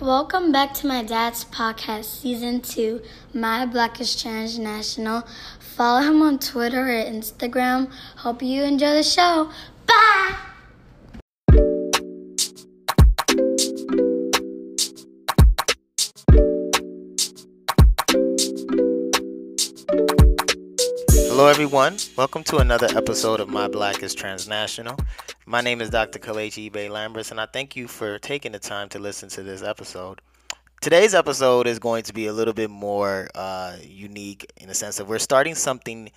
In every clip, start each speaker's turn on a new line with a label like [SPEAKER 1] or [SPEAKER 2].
[SPEAKER 1] Welcome back to my dad's podcast, season two, My Black is Transnational. Follow him on Twitter or Instagram. Hope you enjoy the show. Bye!
[SPEAKER 2] Hello, everyone. Welcome to another episode of My Black is Transnational. My name is Dr. Kalechi Bay Lambers, and I thank you for taking the time to listen to this episode. Today's episode is going to be a little bit more uh, unique in the sense that we're starting something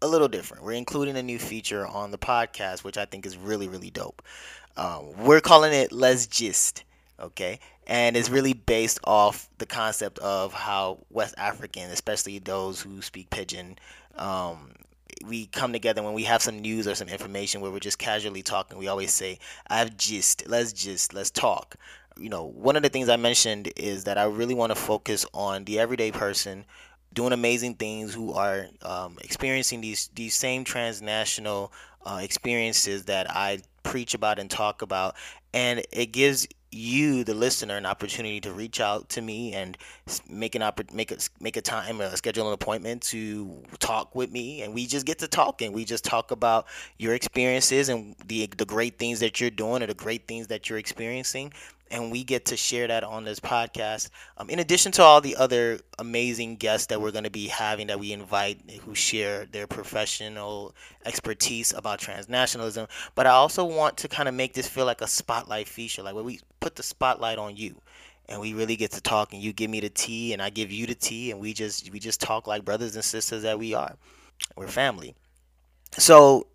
[SPEAKER 2] a little different. We're including a new feature on the podcast, which I think is really, really dope. Um, we're calling it Let's Gist, okay? And it's really based off the concept of how West African, especially those who speak pidgin, um, we come together when we have some news or some information where we're just casually talking. We always say, I have gist, let's just, let's talk. You know, one of the things I mentioned is that I really want to focus on the everyday person doing amazing things who are um, experiencing these these same transnational uh, experiences that I preach about and talk about, and it gives you, the listener, an opportunity to reach out to me and make an oppor- make a make a time, uh, schedule an appointment to talk with me, and we just get to talking. We just talk about your experiences and the the great things that you're doing or the great things that you're experiencing, and we get to share that on this podcast. Um, in addition to all the other amazing guests that we're going to be having that we invite who share their professional expertise about transnationalism, but I also want to kind of make this feel like a spotlight feature, like where we put the spotlight on you. And we really get to talk, and you give me the tea, and I give you the tea, and we just we just talk like brothers and sisters that we are. We're family. So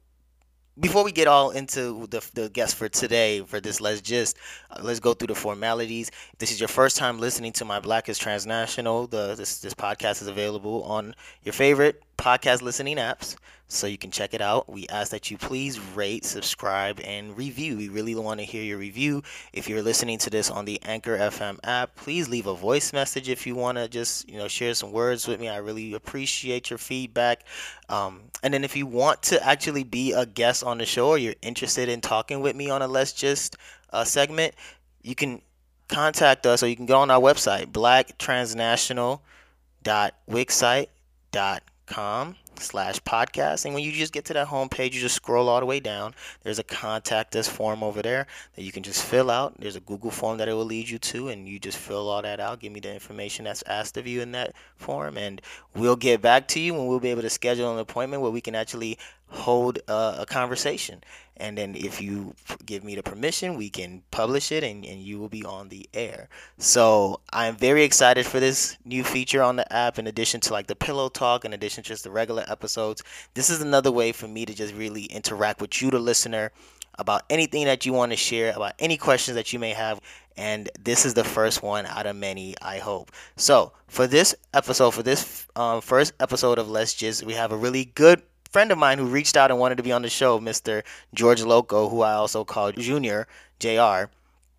[SPEAKER 2] before we get all into the, the guest for today for this let's just uh, let's go through the formalities. If this is your first time listening to my black is transnational the this, this podcast is available on your favorite podcast listening apps so you can check it out. We ask that you please rate subscribe and review. We really want to hear your review. If you're listening to this on the anchor fm app please leave a voice message if you want to just you know share some words with me. I really appreciate your feedback. Um, and then if you want to actually be a guest on the show or you're interested in talking with me on a Let's Gist uh, segment you can contact us or you can go on our website blacktransnational.wixsite.com com slash podcast. And when you just get to that home page you just scroll all the way down. There's a contact us form over there that you can just fill out. There's a google form that it will lead you to and you just fill all that out. Give me the information that's asked of you in that form and we'll get back to you and we'll be able to schedule an appointment where we can actually hold uh, a conversation. And then if you give me the permission we can publish it and, and you will be on the air. So i'm very excited for this new feature on the app in addition to like the pillow talk in addition to just the regular episodes this is another way for me to just really interact with you the listener about anything that you want to share about any questions that you may have and this is the first one out of many i hope so for this episode for this um, first episode of Let's Gist we have a really good friend of mine who reached out and wanted to be on the show, Mr. George Loco, who I also call Junior JR.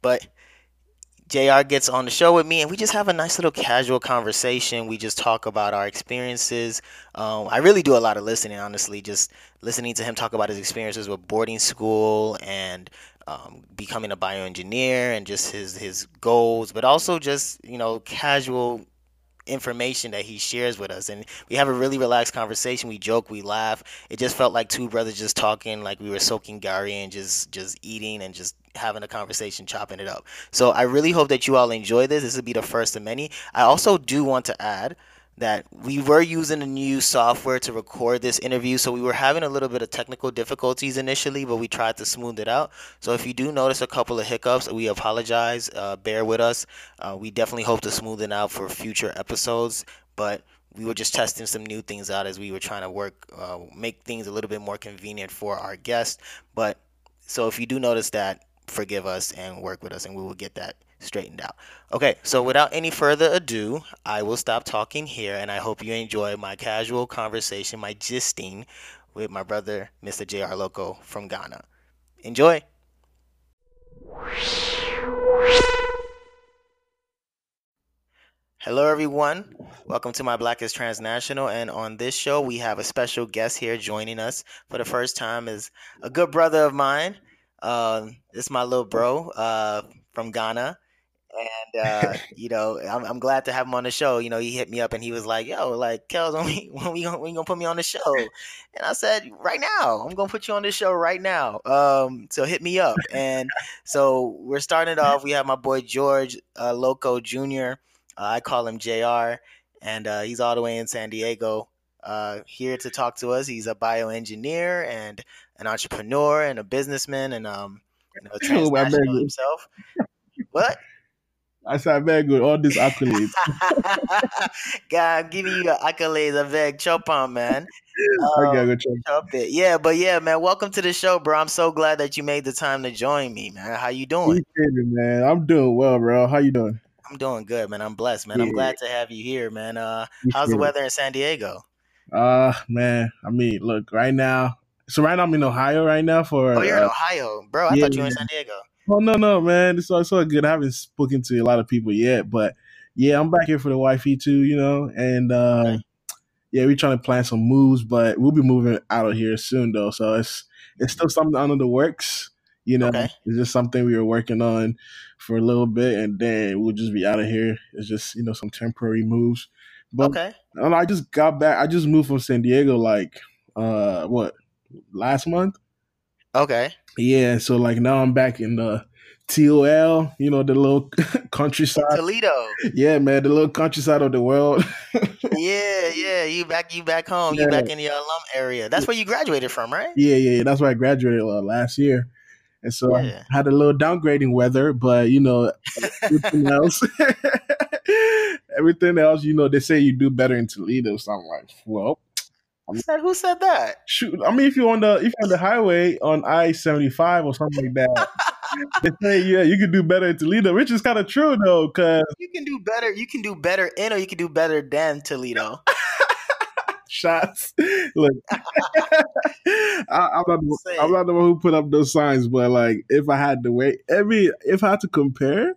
[SPEAKER 2] But JR gets on the show with me and we just have a nice little casual conversation. We just talk about our experiences. Um, I really do a lot of listening, honestly, just listening to him talk about his experiences with boarding school and um, becoming a bioengineer and just his, his goals, but also just, you know, casual information that he shares with us and we have a really relaxed conversation. We joke we laugh. It just felt like two brothers just talking like we were soaking garri and just just eating and just having a conversation chopping it up. So i really hope that you all enjoy this. This will be the first of many. I also do want to add that we were using a new software to record this interview, so we were having a little bit of technical difficulties initially, but we tried to smooth it out. So if you do notice a couple of hiccups, we apologize. Uh, bear with us. Uh, we definitely hope to smooth it out for future episodes, but we were just testing some new things out as we were trying to work, uh, make things a little bit more convenient for our guests. But so if you do notice that, forgive us and work with us, and we will get that straightened out. Okay, so without any further ado, I will stop talking here, and I hope you enjoy my casual conversation, my gisting with my brother, Mr. JR Loco from Ghana. Enjoy! Hello, everyone. Welcome to my Black is Transnational. And on this show, we have a special guest here joining us for the first time is a good brother of mine. Um, it's my little bro uh, from Ghana and uh, you know, I'm, I'm glad to have him on the show. You know, he hit me up and he was like, "Yo, like, Kels, when we when we gonna, when you gonna put me on the show?" And I said, "Right now, I'm gonna put you on the show right now." Um, so hit me up. And so we're starting it off. We have my boy George uh, Loco Jr. Uh, I call him Jr. And uh, he's all the way in San Diego. Uh, here to talk to us. He's a bioengineer and an entrepreneur and a businessman and um, you know, transnational himself. What?
[SPEAKER 3] I said, very good. All these accolades.
[SPEAKER 2] God, I'm giving you accolades. I beg, chop on, man.
[SPEAKER 3] Um, go
[SPEAKER 2] chop it. Yeah, but yeah, man. Welcome to the show, bro. I'm so glad that you made the time to join me, man. How you doing?
[SPEAKER 3] man. I'm doing well, bro. How you doing?
[SPEAKER 2] I'm doing good, man. I'm blessed, man. Yeah. I'm glad to have you here, man. Uh, how's the weather in San Diego?
[SPEAKER 3] Uh, man. I mean, look, right now. So right now I'm in Ohio right now for.
[SPEAKER 2] Oh, you're in uh, Ohio, bro. I yeah, thought you were in San Diego.
[SPEAKER 3] Oh no, no, man. It's all, it's all good. I haven't spoken to a lot of people yet, but yeah, I'm back here for the wifey too, you know, and uh, okay. yeah, we're trying to plan some moves, but we'll be moving out of here soon though. So it's it's still something under the works. You know, okay. it's just something we were working on for a little bit, and then we'll just be out of here. It's just you know some temporary moves. But okay. I just got back. I just moved from San Diego like uh what last month.
[SPEAKER 2] Okay.
[SPEAKER 3] Yeah, so like now I'm back in the TOL, you know, the little countryside.
[SPEAKER 2] Toledo.
[SPEAKER 3] Yeah, man, the little countryside of the world.
[SPEAKER 2] yeah, yeah. You back you back home. Yeah. You back in the alum area. That's where you graduated from, right?
[SPEAKER 3] Yeah, yeah, yeah. That's where I graduated uh, last year. And so yeah. I had a little downgrading weather, but you know, everything else, everything else, you know, they say you do better in Toledo. So I'm like, well,
[SPEAKER 2] said, who said that?
[SPEAKER 3] Shoot, I mean, if you're on the if you're on the highway on I seventy five or something like that, they say yeah, you can do better in Toledo, which is kind of true though, because
[SPEAKER 2] you can do better. You can do better in, or you can do better than Toledo.
[SPEAKER 3] Shots. Look, I, am not, the, I'm not the one who put up those signs, but like, if I had to wait, every if I had to compare,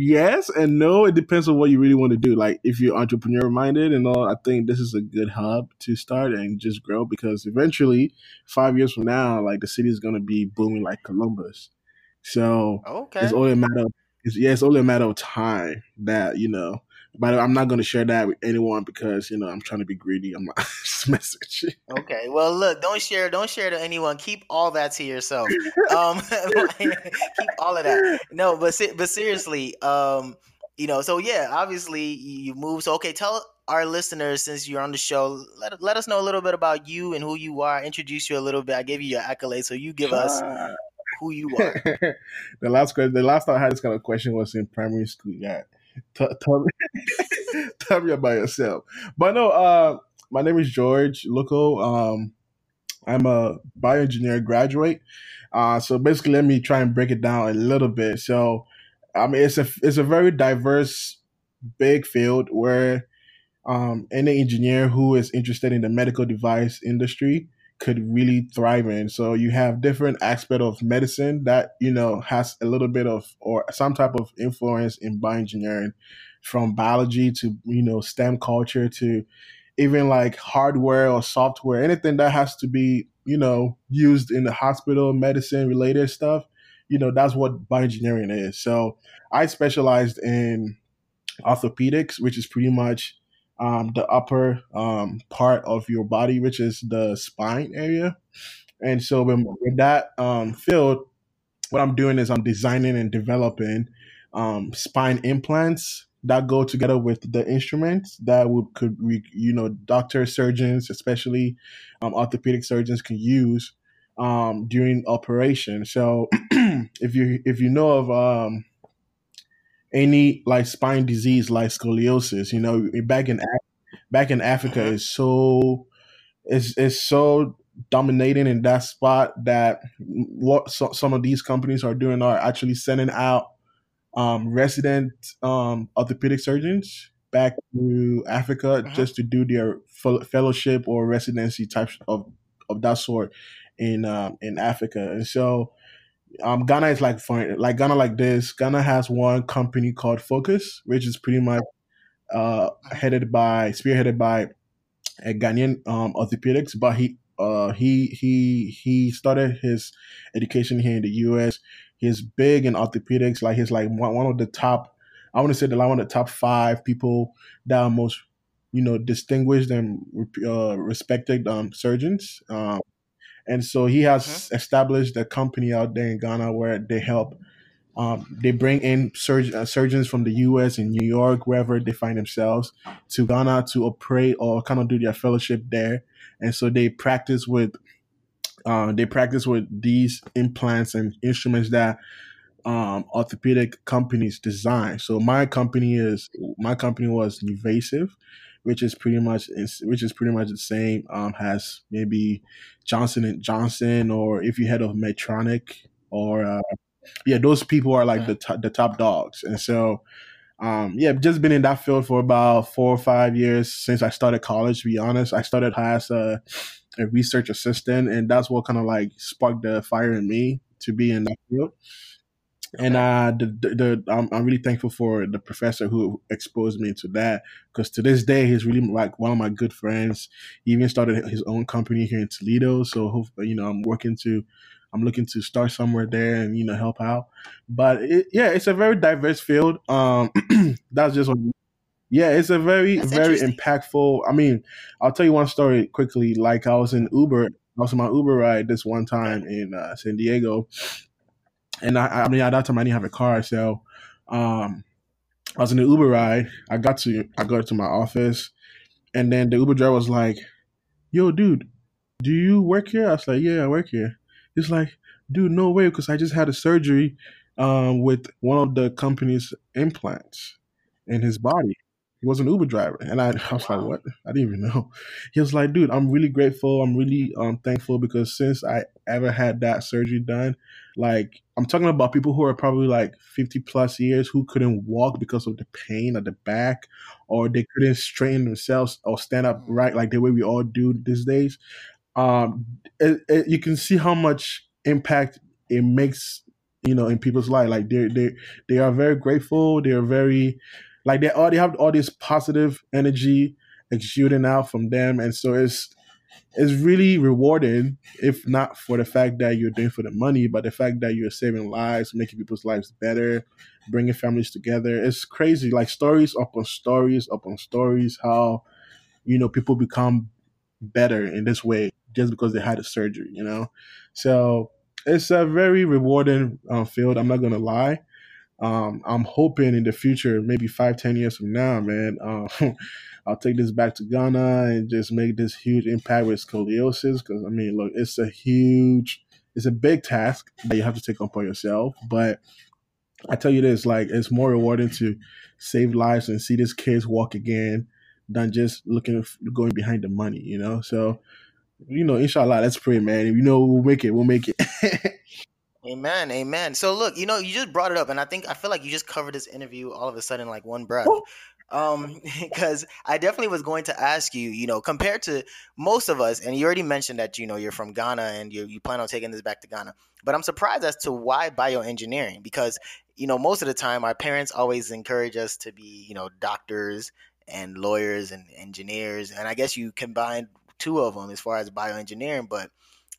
[SPEAKER 3] yes and no. It depends on what you really want to do. Like if you're entrepreneur minded and all, I think this is a good hub to start and just grow because eventually, five years from now, like the city is going to be booming like Columbus. So okay. it's only a matter. Of, it's, yeah, it's only a matter of time that you know but I'm not going to share that with anyone because you know I'm trying to be greedy. I'm not just message.
[SPEAKER 2] Okay, well, look, don't share, don't share to anyone. Keep all that to yourself. Um, keep all of that. No, but but seriously, um, you know, so yeah, obviously you move. So okay, tell our listeners since you're on the show, let let us know a little bit about you and who you are. Introduce you a little bit. I gave you your accolades, so you give us. who you are.
[SPEAKER 3] the last question, the last time I had this kind of question was in primary school. Yeah, T- tell, tell me about yourself. But no, uh, my name is George Loco. Um, I'm a bioengineer graduate. Uh, so basically, let me try and break it down a little bit. So, I mean, it's a it's a very diverse, big field where um, any engineer who is interested in the medical device industry could really thrive in. So you have different aspect of medicine that you know has a little bit of or some type of influence in bioengineering, from biology to you know STEM culture to even like hardware or software, anything that has to be you know used in the hospital, medicine related stuff. You know that's what bioengineering is. So I specialized in orthopedics, which is pretty much um, the upper um, part of your body, which is the spine area. And so, when, with that um, field, what I'm doing is I'm designing and developing um, spine implants that go together with the instruments that would could we you know doctors surgeons especially um, orthopedic surgeons can use um, during operation so if you if you know of um, any like spine disease like scoliosis. You know, back in back in Africa is so is is so dominating in that spot that what so, some of these companies are doing are actually sending out um, resident um, orthopedic surgeons back to Africa uh-huh. just to do their fellowship or residency types of of that sort in um, in Africa, and so um, Ghana is like for like Ghana like this. Ghana has one company called FOCOS, which is pretty much uh, headed by spearheaded by a Ghanaian um, orthopedics, but he uh, he he he started his education here in the U.S. He's big in orthopedics, like he's like one, one of the top I want to say that like one of the top five people that are most you know distinguished and uh, respected um, surgeons. Um, and so he has mm-hmm. established a company out there in Ghana where they help. Um, they bring in surg- uh, surgeons from the U.S. and New York, wherever they find themselves, to Ghana to operate or kind of do their fellowship there. And so they practice with uh, they practice with these implants and instruments that um, orthopedic companies design. So my company is my company was Nuvasive, which is pretty much which is pretty much the same um, as maybe Johnson and Johnson, or if you head of Medtronic, or uh, yeah, those people are like the top, the top dogs, and so. Um, yeah, just been in that field for about four or five years since I started college. To be honest, I started as a, a research assistant, and that's what kind of like sparked the fire in me to be in that field. And uh, the, the, the I'm, I'm, really thankful for the professor who exposed me to that because to this day he's really like one of my good friends. He even started his own company here in Toledo, so hopefully you know I'm working to, I'm looking to start somewhere there and you know help out. But it, yeah, it's a very diverse field. Um, that's just what. Yeah, it's a very that's very impactful. I mean, I'll tell you one story quickly. Like I was in Uber, I was on my Uber ride this one time in uh, San Diego and I, I mean, at that time I didn't have a car, so um, I was in the Uber ride. I got to I got to my office, and then the Uber driver was like, "Yo, dude, do you work here?" I was like, "Yeah, I work here." He's like, "Dude, no way, because I just had a surgery um, with one of the company's implants in his body." He was an Uber driver, and I, I was wow. like, "What?" I didn't even know. He was like, "Dude, I'm really grateful. I'm really um, thankful because since I ever had that surgery done, like I'm talking about people who are probably like 50 plus years who couldn't walk because of the pain at the back, or they couldn't straighten themselves or stand up mm. right like the way we all do these days. Um, it, it, you can see how much impact it makes, you know, in people's life. Like they they they are very grateful. They are very like they they have all this positive energy exuding out from them, and so it's it's really rewarding, if not for the fact that you're doing for the money, but the fact that you're saving lives, making people's lives better, bringing families together. It's crazy, like stories upon stories upon stories, how you know people become better in this way just because they had a surgery, you know. So it's a very rewarding um, field. I'm not gonna lie um, I'm hoping in the future, maybe five, ten years from now, man, uh, I'll take this back to Ghana and just make this huge impact with scoliosis. Because I mean, look, it's a huge, it's a big task that you have to take upon yourself. But I tell you this, like, it's more rewarding to save lives and see these kids walk again than just looking going behind the money, you know. So, you know, inshallah, let's pray, man. You know we'll make it, we'll make it.
[SPEAKER 2] Amen, amen. So look, you know, you just brought it up, and I think I feel like you just covered this interview all of a sudden like one breath. Um, because I definitely was going to ask you, you know, compared to most of us, and you already mentioned that you know you're from Ghana and you you plan on taking this back to Ghana, but I'm surprised as to why bioengineering because you know most of the time our parents always encourage us to be you know doctors and lawyers and engineers, and I guess you combined two of them as far as bioengineering, but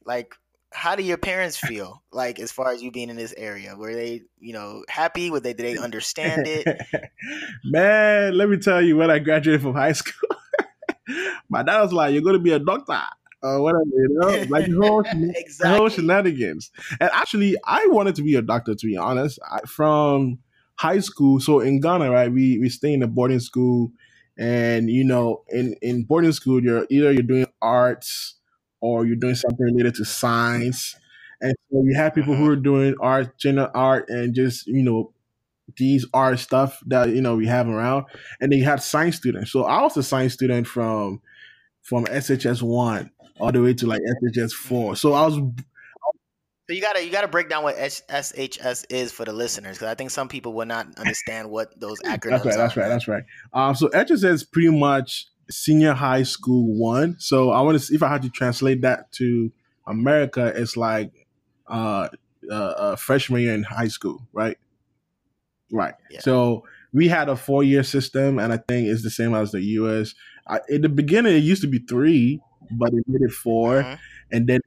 [SPEAKER 2] like how do your parents feel like as far as you being in this area? Were they you know happy? Would they did they understand it?
[SPEAKER 3] Man let me tell you when i graduated from high school my dad was like you're going to be a doctor or whatever you know? Like the whole, exactly. whole shenanigans. And actually i wanted to be a doctor to be honest. I, from high school so in ghana right we we stay in a boarding school. And you know in in boarding school you're either you're doing arts or you're doing something related to science. And so you have people who mm-hmm. are doing art, general art, and just, you know, these art stuff that, you know, we have around. And then you have science students. So I was a science student from from SHS one all the way to like SHS four. So I was
[SPEAKER 2] so you gotta you gotta break down what SHS is for the listeners because I think some people will not understand what those acronyms.
[SPEAKER 3] that's right. That's right. That's right. Um, so SHS is pretty much senior high school one. So I want to see if I had to translate that to America, it's like uh, uh, uh freshman year in high school, right? Right. Yeah. So we had a four year system, and I think it's the same as the U.S. I, in the beginning, it used to be three, but it made it 4 mm-hmm. and then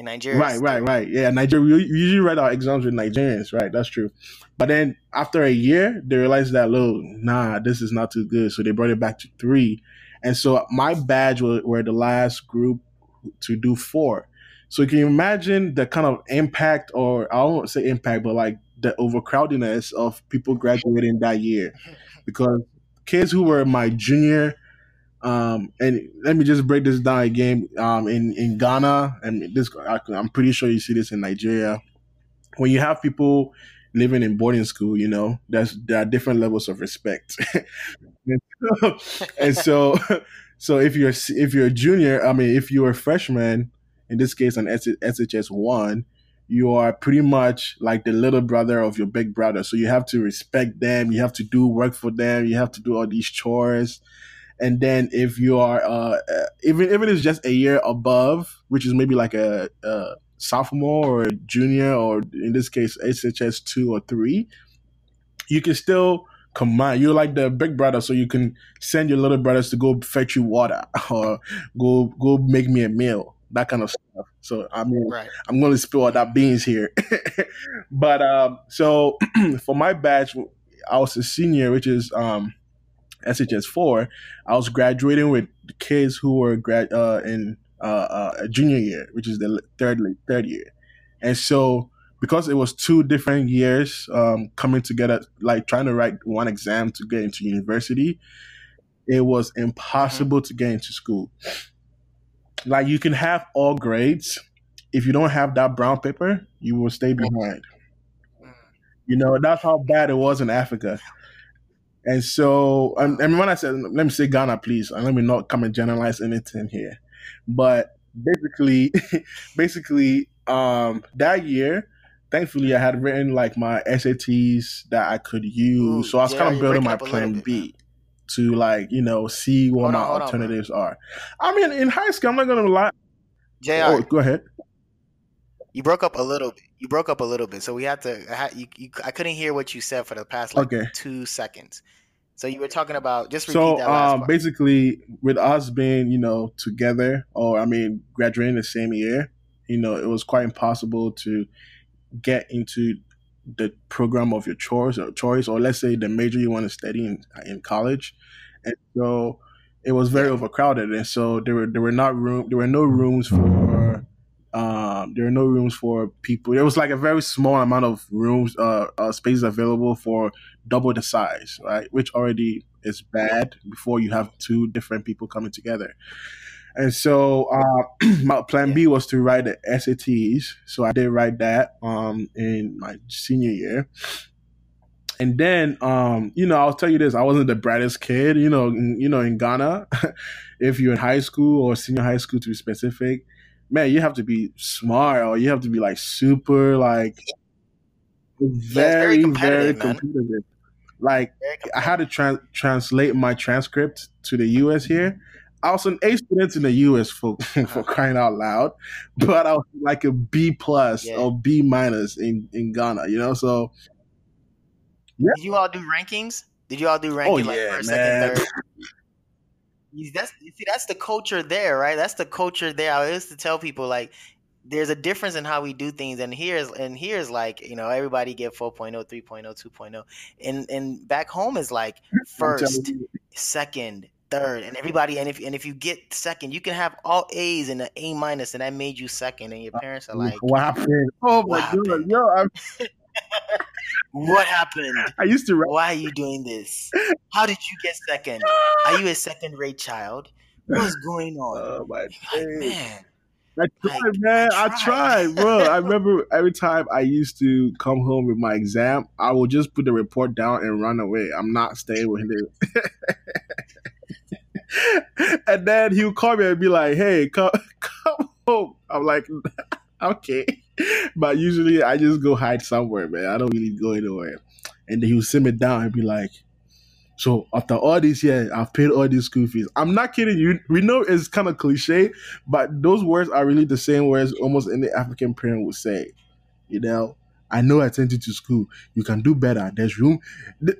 [SPEAKER 2] In Nigeria,
[SPEAKER 3] Right, right, right. Yeah, Nigeria. We usually write our exams with Nigerians, right? That's true. But then after a year, they realized that, look, nah, this is not too good. So they brought it back to three. And so my badge were, were the last group to do four. So can you can imagine the kind of impact, or I won't say impact, but like the overcrowdedness of people graduating that year. Because kids who were my junior, um, and let me just break this down again. Um, in in Ghana, and this I- I'm pretty sure you see this in Nigeria. When you have people living in boarding school, you know, there's there are different levels of respect. and so, and so, so if you're if you're a junior, I mean, if you're a freshman, in this case, an SHS one, you are pretty much like the little brother of your big brother. So you have to respect them. You have to do work for them. You have to do all these chores. And then if you are uh, uh, even even if it's just a year above, which is maybe like a, a sophomore or a junior, or in this case SHS two or three, you can still command. You're like the big brother, so you can send your little brothers to go fetch you water or go go make me a meal, that kind of stuff. So I mean,
[SPEAKER 2] Right.
[SPEAKER 3] I'm going to spill all that beans here. but um, so for my batch, I was a senior, which is um, SHS four. I was graduating with the kids who were grad uh, in uh, uh, a junior year, which is the third third year, and so because it was two different years um, coming together, like trying to write one exam to get into university, it was impossible to get into school. Like you can have all grades, if you don't have that brown paper, you will stay behind.
[SPEAKER 2] Mm.
[SPEAKER 3] You know, that's how bad it was in Africa. And so, um, and when I said, let me say Ghana, please, and let me not come and generalize anything here. But basically, basically, um, that year, thankfully, I had written like my SATs that I could use.
[SPEAKER 2] Ooh,
[SPEAKER 3] so I was
[SPEAKER 2] yeah,
[SPEAKER 3] kind of building my
[SPEAKER 2] up a little
[SPEAKER 3] plan
[SPEAKER 2] bit,
[SPEAKER 3] B to like, you know, see what
[SPEAKER 2] Hold
[SPEAKER 3] my
[SPEAKER 2] on, hold on,
[SPEAKER 3] alternatives are. I mean, in high school, I'm not going to lie.
[SPEAKER 2] Jr.
[SPEAKER 3] Oh, go ahead.
[SPEAKER 2] You broke up a little bit. You broke up a little bit, so we had to. I, had, you, you, I couldn't hear what you said for the past like
[SPEAKER 3] Okay.
[SPEAKER 2] two seconds. So you were talking about just repeat
[SPEAKER 3] So
[SPEAKER 2] that last
[SPEAKER 3] um, basically, with us being you know together, or I mean graduating the same year, you know, it was quite impossible to get into the program of your choice or choice, or let's say the major you want to study in in college, and so it was very overcrowded, and so there were there were not room there were no rooms for um there are no rooms for people. There was like a very small amount of rooms uh, uh spaces available for double the size, right? Which already is bad before you have two different people coming together. And so uh, my plan B was to write the SATs. So I did write that um, in my senior year. And then, um, you know, I'll tell you this: I wasn't the brightest kid. You know, in, you know, in Ghana, if you're in high school or senior high school, to be specific, man, you have to be smart or you have to be like super, like very, very
[SPEAKER 2] competitive, man.
[SPEAKER 3] competitive. Like
[SPEAKER 2] Very
[SPEAKER 3] I had to tran translate my transcript to the US here. I was an A student in the US for for crying out loud, but I was like a B plus
[SPEAKER 2] Yeah.
[SPEAKER 3] or B minus in in Ghana, you know. So
[SPEAKER 2] Did you all do rankings? Did you all do rankings
[SPEAKER 3] Oh, yeah,
[SPEAKER 2] first,
[SPEAKER 3] man.
[SPEAKER 2] second, third? That's see, that's the culture there, right? That's the culture there. I used to tell people like there's a difference in how we do things, and here's and here's like you know everybody get 4.0, 3.0, 2.0, and and back home is like first, second, third, and everybody. And if and if you get second, you can have all A's and an A minus, and that made you second, and your uh, parents are like,
[SPEAKER 3] what happened? Oh my god, yo! I,
[SPEAKER 2] "What happened?
[SPEAKER 3] I used to write.
[SPEAKER 2] Why are you doing this? How did you get second? Are you a second rate child? What's going on?"
[SPEAKER 3] Oh my
[SPEAKER 2] Like, man,
[SPEAKER 3] I tried,
[SPEAKER 2] Like,
[SPEAKER 3] man.
[SPEAKER 2] I
[SPEAKER 3] I
[SPEAKER 2] tried.
[SPEAKER 3] tried, bro. I remember every time I used to come home with my exam, I would just put the report down and run away. I'm not staying with him. and then he would call me and be like, "Hey, come, come home." I'm like, "Okay," but usually I just go hide somewhere, man. I don't really go anywhere. And then he would sit me down and be like, "So after all these years, I've paid all these school fees." I'm not kidding you. We know it's kind of cliche, but those words are really the same words almost any African parent would say. You know, I know I sent you to school. You can do better. There's room.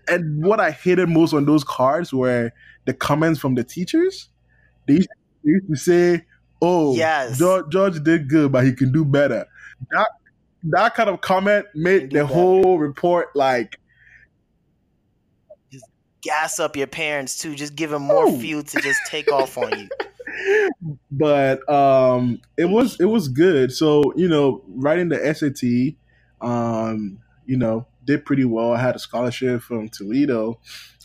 [SPEAKER 3] And what I hated most on those cards were the comments from the teachers. They used, they used to say, oh,
[SPEAKER 2] Yes.
[SPEAKER 3] George, George did good, but he can do better. That that kind of comment made the
[SPEAKER 2] better.
[SPEAKER 3] whole report like,
[SPEAKER 2] Gas up your parents too. Just give them more
[SPEAKER 3] Ooh.
[SPEAKER 2] fuel to just take off on you.
[SPEAKER 3] but um, it was it was good. So you know, writing the SAT, um, you know, did pretty well. I had a scholarship from Toledo,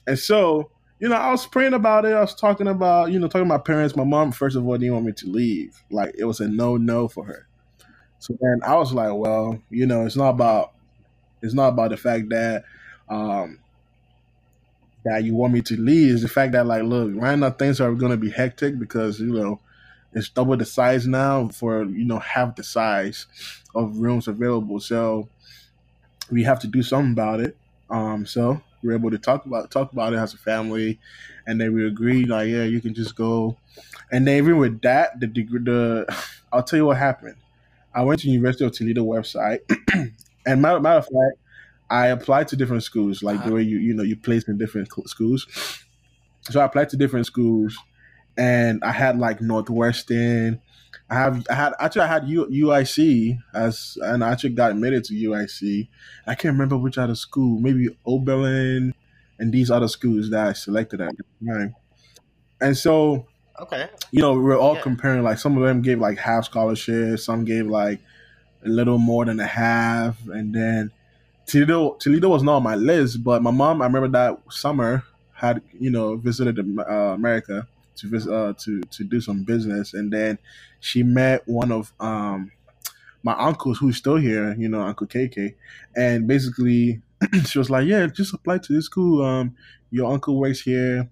[SPEAKER 3] and so you know, I was praying about it. I was talking about you know talking to my parents. My mom first of all didn't want me to leave. Like it was a no no for her. So then I was like, well, you know, it's not about it's not about the fact that um that you want me to leave. It's the fact that like, look, right now things are gonna be hectic because you know it's double the size now for you know half the size of rooms available. So we have to do something about it. Um, so we are able to talk about talk about it as a family, and then we agreed like, yeah, you can just go. And then even with that, the degree, the I'll tell you what happened. I went to University of Toledo website, and matter, matter of fact, I applied to different schools, like the ah. way you you know you place in different schools. So I applied to different schools, and I had like Northwestern. I have I had actually I had U, UIC as and I actually got admitted to UIC. I can't remember which other school, maybe Oberlin and these other schools that I selected at the time. And so
[SPEAKER 2] Okay.
[SPEAKER 3] you know, we're all
[SPEAKER 2] Yeah.
[SPEAKER 3] comparing. Like some of them gave like half scholarships, some gave like a little more than a half, and then Toledo Toledo was not on my list. But my mom, I remember that summer had you know visited uh, America to visit uh, to to do some business, and then she met one of um my uncles who's still here, you know, Uncle KK, and basically she was like, "Yeah, just apply to this school. Um, your uncle works here.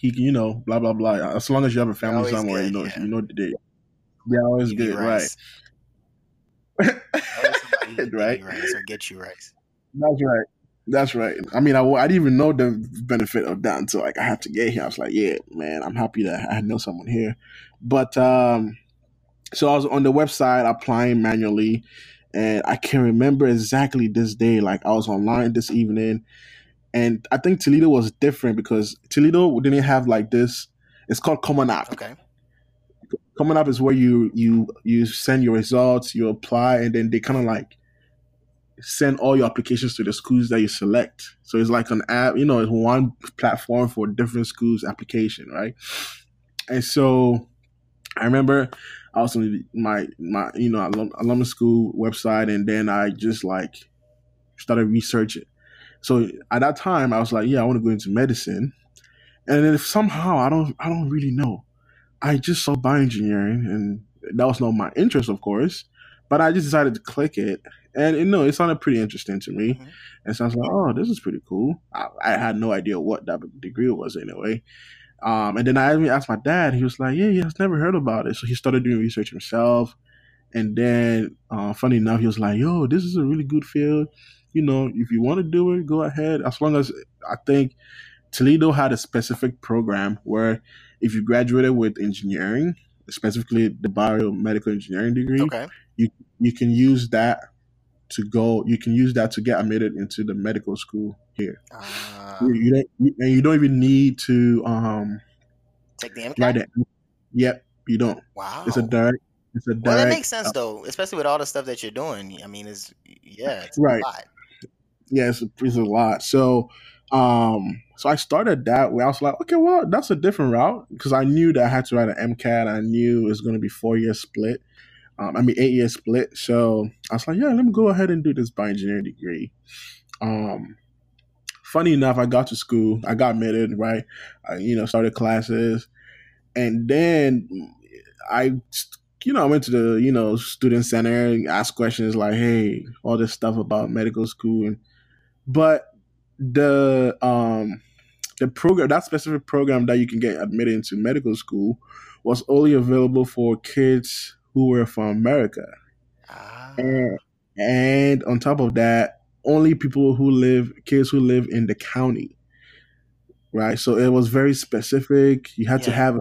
[SPEAKER 3] He, can, you know, blah blah blah. As long as you have a family somewhere, you know,
[SPEAKER 2] yeah.
[SPEAKER 3] you know, the day.
[SPEAKER 2] Yeah, always
[SPEAKER 3] good, right?
[SPEAKER 2] rice. Always somebody who give you
[SPEAKER 3] right.
[SPEAKER 2] rice or get you rice.
[SPEAKER 3] That's right. That's right. I mean, I, I didn't even know the benefit of that until like I had to get here. I was like, yeah, man, I'm happy that I know someone here. But um, so I was on the website applying manually, and I can remember exactly this day. Like I was online this evening, and I think Toledo was different because Toledo didn't have like this. It's called Common App.
[SPEAKER 2] Okay.
[SPEAKER 3] Common App is where you you you send your results, you apply, and then they kind of like send all your applications to the schools that you select. So it's like an app, you know, it's one platform for different schools application, right? And so I remember I was on my my you know alum, alumni school website, and then I just like started researching. So at that time, I was like, yeah, I want to go into medicine, and then if somehow I don't I don't really know. I just saw bioengineering, and that was not my interest, of course. But I just decided to click it, and you know, it sounded pretty interesting to me.
[SPEAKER 2] Mhm.
[SPEAKER 3] And so I was like, "Oh, this is pretty cool." I, I had no idea what that degree was anyway. Um, and then I asked my dad. He was like, "Yeah, he has never heard about it." So he started doing research himself. And then, uh, funny enough, he was like, "Yo, this is a really good field. You know, if you want to do it, go ahead. As long as I think Toledo had a specific program where if you graduated with engineering, specifically the biomedical engineering degree,
[SPEAKER 2] Okay.
[SPEAKER 3] you can use that to go. You can use that to get admitted into the medical school here.
[SPEAKER 2] Uh,
[SPEAKER 3] You, you don't, you, and you don't even need to um,
[SPEAKER 2] take the MCAT.
[SPEAKER 3] write it. Yep, you don't.
[SPEAKER 2] Wow.
[SPEAKER 3] It's a direct. It's a direct.
[SPEAKER 2] well, that makes sense though, especially with all the stuff that you're doing. I mean, it's yeah, it's
[SPEAKER 3] Right. Yeah, it's, it's a lot. So, um, so I started that way. I was like, okay, well, that's a different route because I knew that I had to write an MCAT. I knew it was going to be four year split. Um, I mean, eight year split. So I was like, yeah, let me go ahead and do this bioengineering degree. Um, funny enough, I got to school. I got admitted, right? I, you know, started classes, and then I, you know, I went to the you know student center and asked questions like, hey, all this stuff about medical school, and but the um the program that specific program that you can get admitted into medical school was only available for kids who were from America.
[SPEAKER 2] Ah,
[SPEAKER 3] And, and on top of that, only people who live, kids who live in the county, right? So it was very specific. You had to have,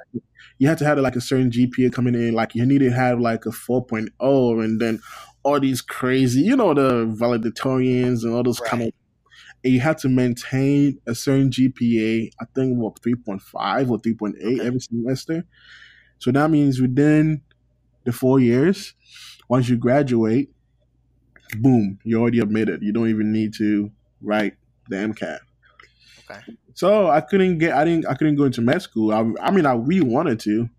[SPEAKER 3] you had to have like a certain GPA coming in. Like you needed to have like a 4.0 and then all these crazy, you know, the valedictorians and all those kind of. And you had to maintain a certain GPA. I think what 3.5 or 3.8
[SPEAKER 2] Okay.
[SPEAKER 3] every semester. So that means within the four years, once you graduate, boom, you're already admitted. You don't even need to write the MCAT.
[SPEAKER 2] Okay.
[SPEAKER 3] So I couldn't get, I didn't, I couldn't go into med school. I, I mean, I really wanted to.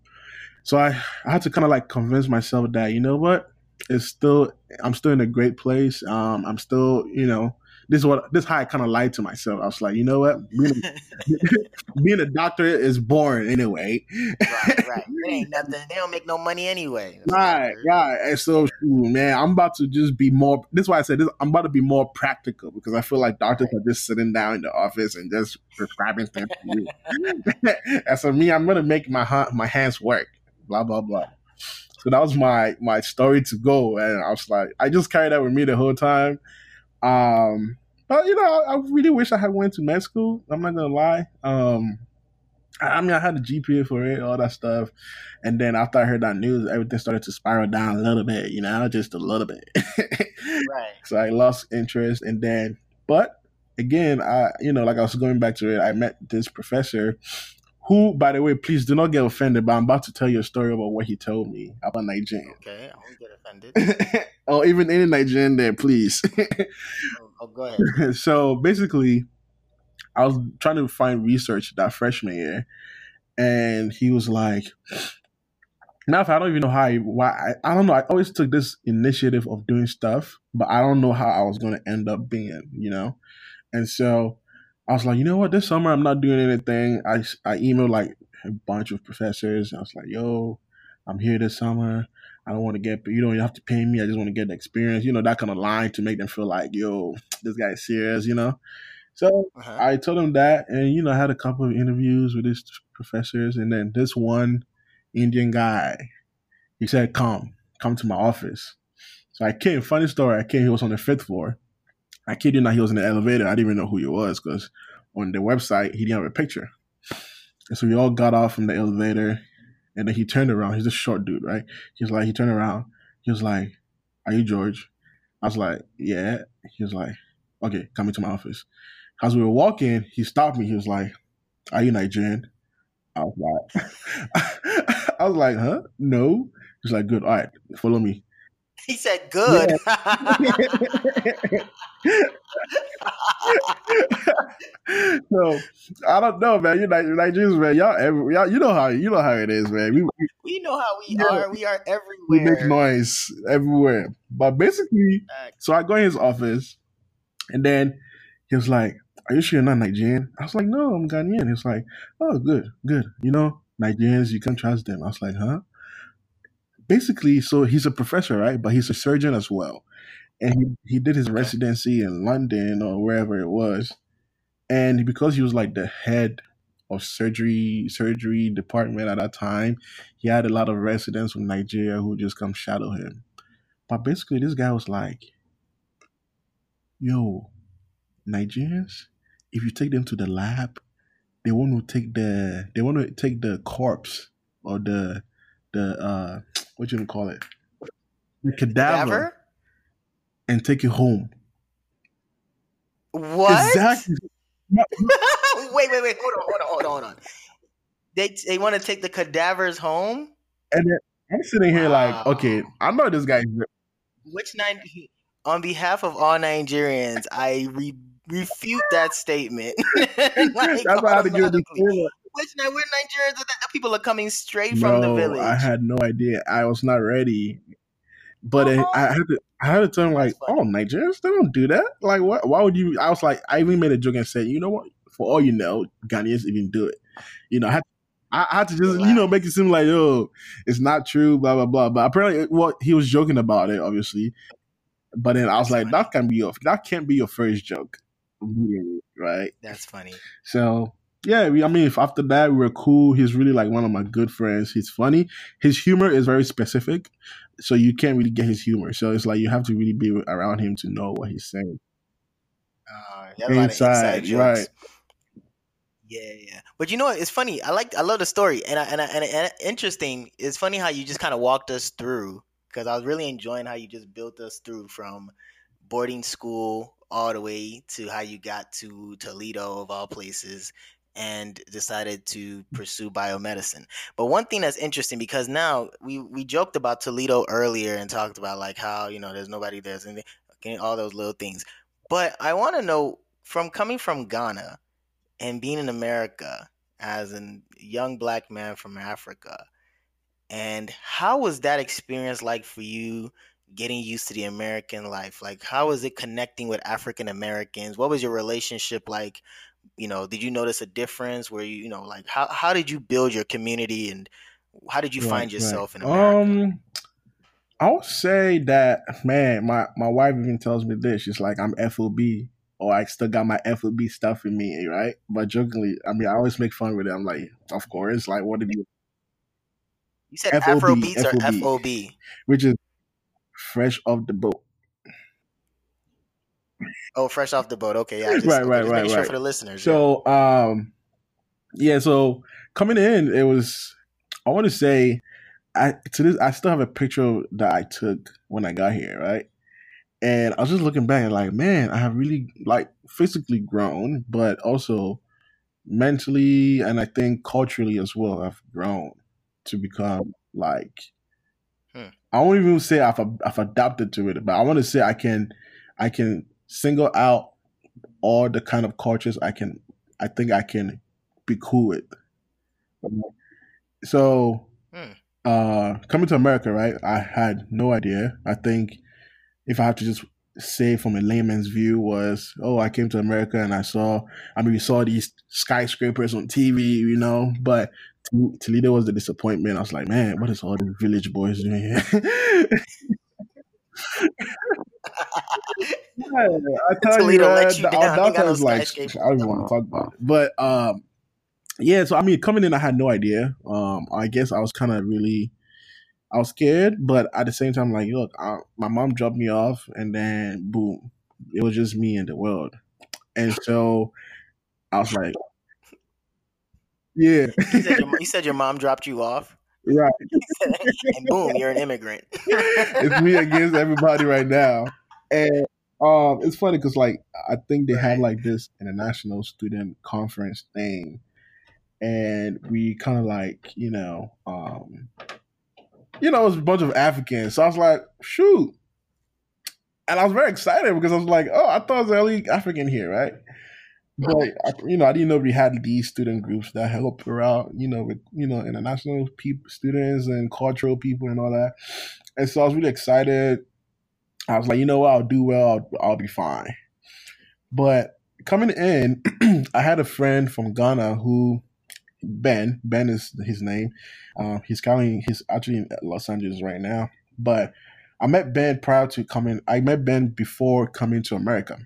[SPEAKER 3] So I, I had to kind of like convince myself that you know what, it's still, I'm still in a great place. Um, I'm still, you know, this is what this is how I kind of lied to myself. I was like, you know what, being a, being a doctor is boring anyway.
[SPEAKER 2] right, right. It ain't nothing. They don't make no money anyway.
[SPEAKER 3] Right, right. And so, man, I'm about to just be more. This is why I said this. I'm about to be more practical because I feel like doctors are just sitting down in the office and just prescribing things to you. and so, me, I'm gonna make my my hands work. Blah blah blah. So that was my my story to go, and I was like, I just carried that with me the whole time. Um, but you know, I really wish I had went to med school. I'm not gonna lie. Um, I mean, I had a GPA for it, all that stuff, and then after I heard that news, everything started to spiral down a little bit. You know, just a little bit.
[SPEAKER 2] right.
[SPEAKER 3] So I lost interest, and then, but again, I you know, like I was going back to it, I met this professor who, by the way, please do not get offended, but I'm about to tell you a story about what he told me about Nigerian.
[SPEAKER 2] Okay, I won't get offended.
[SPEAKER 3] or even any Nigerian there, please.
[SPEAKER 2] oh, oh, go ahead.
[SPEAKER 3] so basically, I was trying to find research that freshman year, and he was like, "Now, if I don't even know how I, why I, I don't know. I always took this initiative of doing stuff, but I don't know how I was going to end up being, you know." And so I was like, you know what? This summer I'm not doing anything. I I emailed like a bunch of professors. I was like, yo, I'm here this summer. I don't want to get, you don't have to pay me. I just want to get the experience, you know, that kind of line to make them feel like, yo, this guy's serious, you know. So uh-huh. I told him that, and you know, I had a couple of interviews with these professors, and then this one Indian guy, he said, "Come, come to my office." So I came. Funny story. I came. He was on the fifth floor, I kid you not, he was in the elevator. I didn't even know who he was because on the website he didn't have a picture. And so we all got off from the elevator, and then he turned around. He's a short dude, right? He's like, he turned around. He was like, "Are you George?" I was like, "Yeah." He was like, "Okay, come into my office." As we were walking, he stopped me. He was like, "Are you Nigerian?" I was like, "I was like, huh? No." He's like, "Good. All right, follow me."
[SPEAKER 2] He said, "Good." Yeah.
[SPEAKER 3] so I don't know, man. You Nigerians, man. Y'all, every, y'all, you know how you know how it is, man.
[SPEAKER 2] We, we, we know how we yeah, are. We are everywhere. We
[SPEAKER 3] make noise everywhere. But basically, so I go in his office, and then he was like, "Are you sure you're not Nigerian?" I was like, "No, I'm Ghanaian." He was like, "Oh, good, good. You know, Nigerians, you can trust them." I was like, "Huh?" Basically, so he's a professor, right? But he's a surgeon as well and he, he did his residency in London or wherever it was. And because he was like the head of surgery surgery department at that time, he had a lot of residents from Nigeria who just come shadow him. But basically, this guy was like, "Yo, Nigerians, if you take them to the lab, they want to take the they want to take the corpse or the the uh what you wanna call it the cadaver, cadaver? and take it home.
[SPEAKER 2] What? Exactly. wait, wait, wait. Hold on, hold on, hold on, hold on. They they want to take the cadavers home.
[SPEAKER 3] And then I'm sitting here wow. like, okay, I know this guy.
[SPEAKER 2] Which nine? On behalf of all Nigerians, I re- refute that statement. like, That's why I had to give it Which we're Nigerians? That people are coming straight no, from the village.
[SPEAKER 3] I had no idea. I was not ready. But uh-huh. I had to I had to tell him like, oh, Nigerians, they don't do that. Like, what? Why would you? I was like, I even made a joke and said, you know what? For all you know, Ghanaians even do it. You know, I had, I had to just, you know, make it seem like, oh, it's not true, blah blah blah. But apparently, well, he was joking about it, obviously. But then I was That's like, funny. that can be your that can't be your first joke, right?
[SPEAKER 2] That's funny.
[SPEAKER 3] So yeah, we, I mean, if after that we were cool. He's really like one of my good friends. He's funny. His humor is very specific, so you can't really get his humor. So it's like you have to really be around him to know what he's saying.
[SPEAKER 2] Uh, inside, inside right? Yeah, yeah. But you know what? It's funny. I like. I love the story, and I, and I, and, and interesting. It's funny how you just kind of walked us through because I was really enjoying how you just built us through from boarding school all the way to how you got to Toledo of all places and decided to pursue biomedicine. But one thing that's interesting because now we we joked about Toledo earlier and talked about like how you know there's nobody there's anything, all those little things. But I want to know from coming from Ghana and being in America as a young black man from Africa, and how was that experience like for you? Getting used to the American life, like how was it connecting with African Americans? What was your relationship like you know did you notice a difference where you you know like how, how did you build your community and how did you right, find yourself right. in america? Um
[SPEAKER 3] I'll say that man my my wife even tells me this she's like i'm fob or i still got my fob stuff in me right? But jokingly i mean i always make fun with it. I'm like of course like what did you
[SPEAKER 2] you said Afro beats or fob
[SPEAKER 3] which is fresh off the boat
[SPEAKER 2] Oh, fresh off the boat. Okay, yeah. Just,
[SPEAKER 3] right, right, right, right.
[SPEAKER 2] Sure for the listeners.
[SPEAKER 3] So, yeah. um, yeah. So coming in, it was. I want to say, I to this, I still have a picture that I took when I got here, right? And I was just looking back and like, man, I have really like physically grown, but also mentally and I think culturally as well. I've grown to become like. Hmm. I won't even say I've I've adapted to it, but I want to say I can, I can single out all the kind of cultures I can I think I can be cool with. So hmm. uh coming to America, right? I had no idea. I think if I have to just say from a layman's view was, oh, I came to America and I saw I mean we saw these skyscrapers on TV, you know, but Toledo was the disappointment. I was like, man, what is all these village boys doing here? yeah, I tell Toledo you, let you the is like I don't even want to talk about it. But um, yeah. So I mean, coming in, I had no idea. Um, I guess I was kind of really, I was scared, but at the same time, like, look, I, my mom dropped me off, and then boom, it was just me and the world, and so I was like, yeah.
[SPEAKER 2] you, said your, you said your mom dropped you off.
[SPEAKER 3] Right.
[SPEAKER 2] and boom, you're an immigrant.
[SPEAKER 3] it's me against everybody right now. And um, it's funny because like I think they had like this international student conference thing, and we kind of like you know, um, you know, it was a bunch of Africans. So I was like, shoot, and I was very excited because I was like, oh, I thought I was only African here, right? But you know, I didn't know we had these student groups that help her out, you know, with you know international people, students and cultural people and all that. And so I was really excited I was like, you know what, I'll do well, I'll, I'll be fine. But coming in, I had a friend from Ghana who Ben, Ben is his name. Uh, he's currently he's actually in Los Angeles right now. But I met Ben prior to coming. I met Ben before coming to America.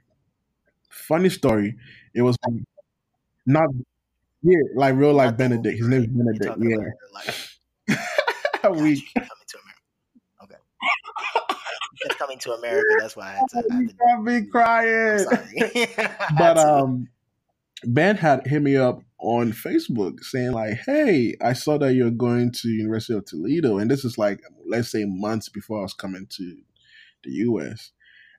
[SPEAKER 3] Funny story. It was not yeah, like real life Benedict. His name is Benedict. Yeah. a week. Coming to America.
[SPEAKER 2] Okay just coming to America. That's why I had to. I had to
[SPEAKER 3] be crying. but um, Ben had hit me up on Facebook saying like, "Hey, I saw that you're going to University of Toledo, and this is like, let's say, months before I was coming to the U.S."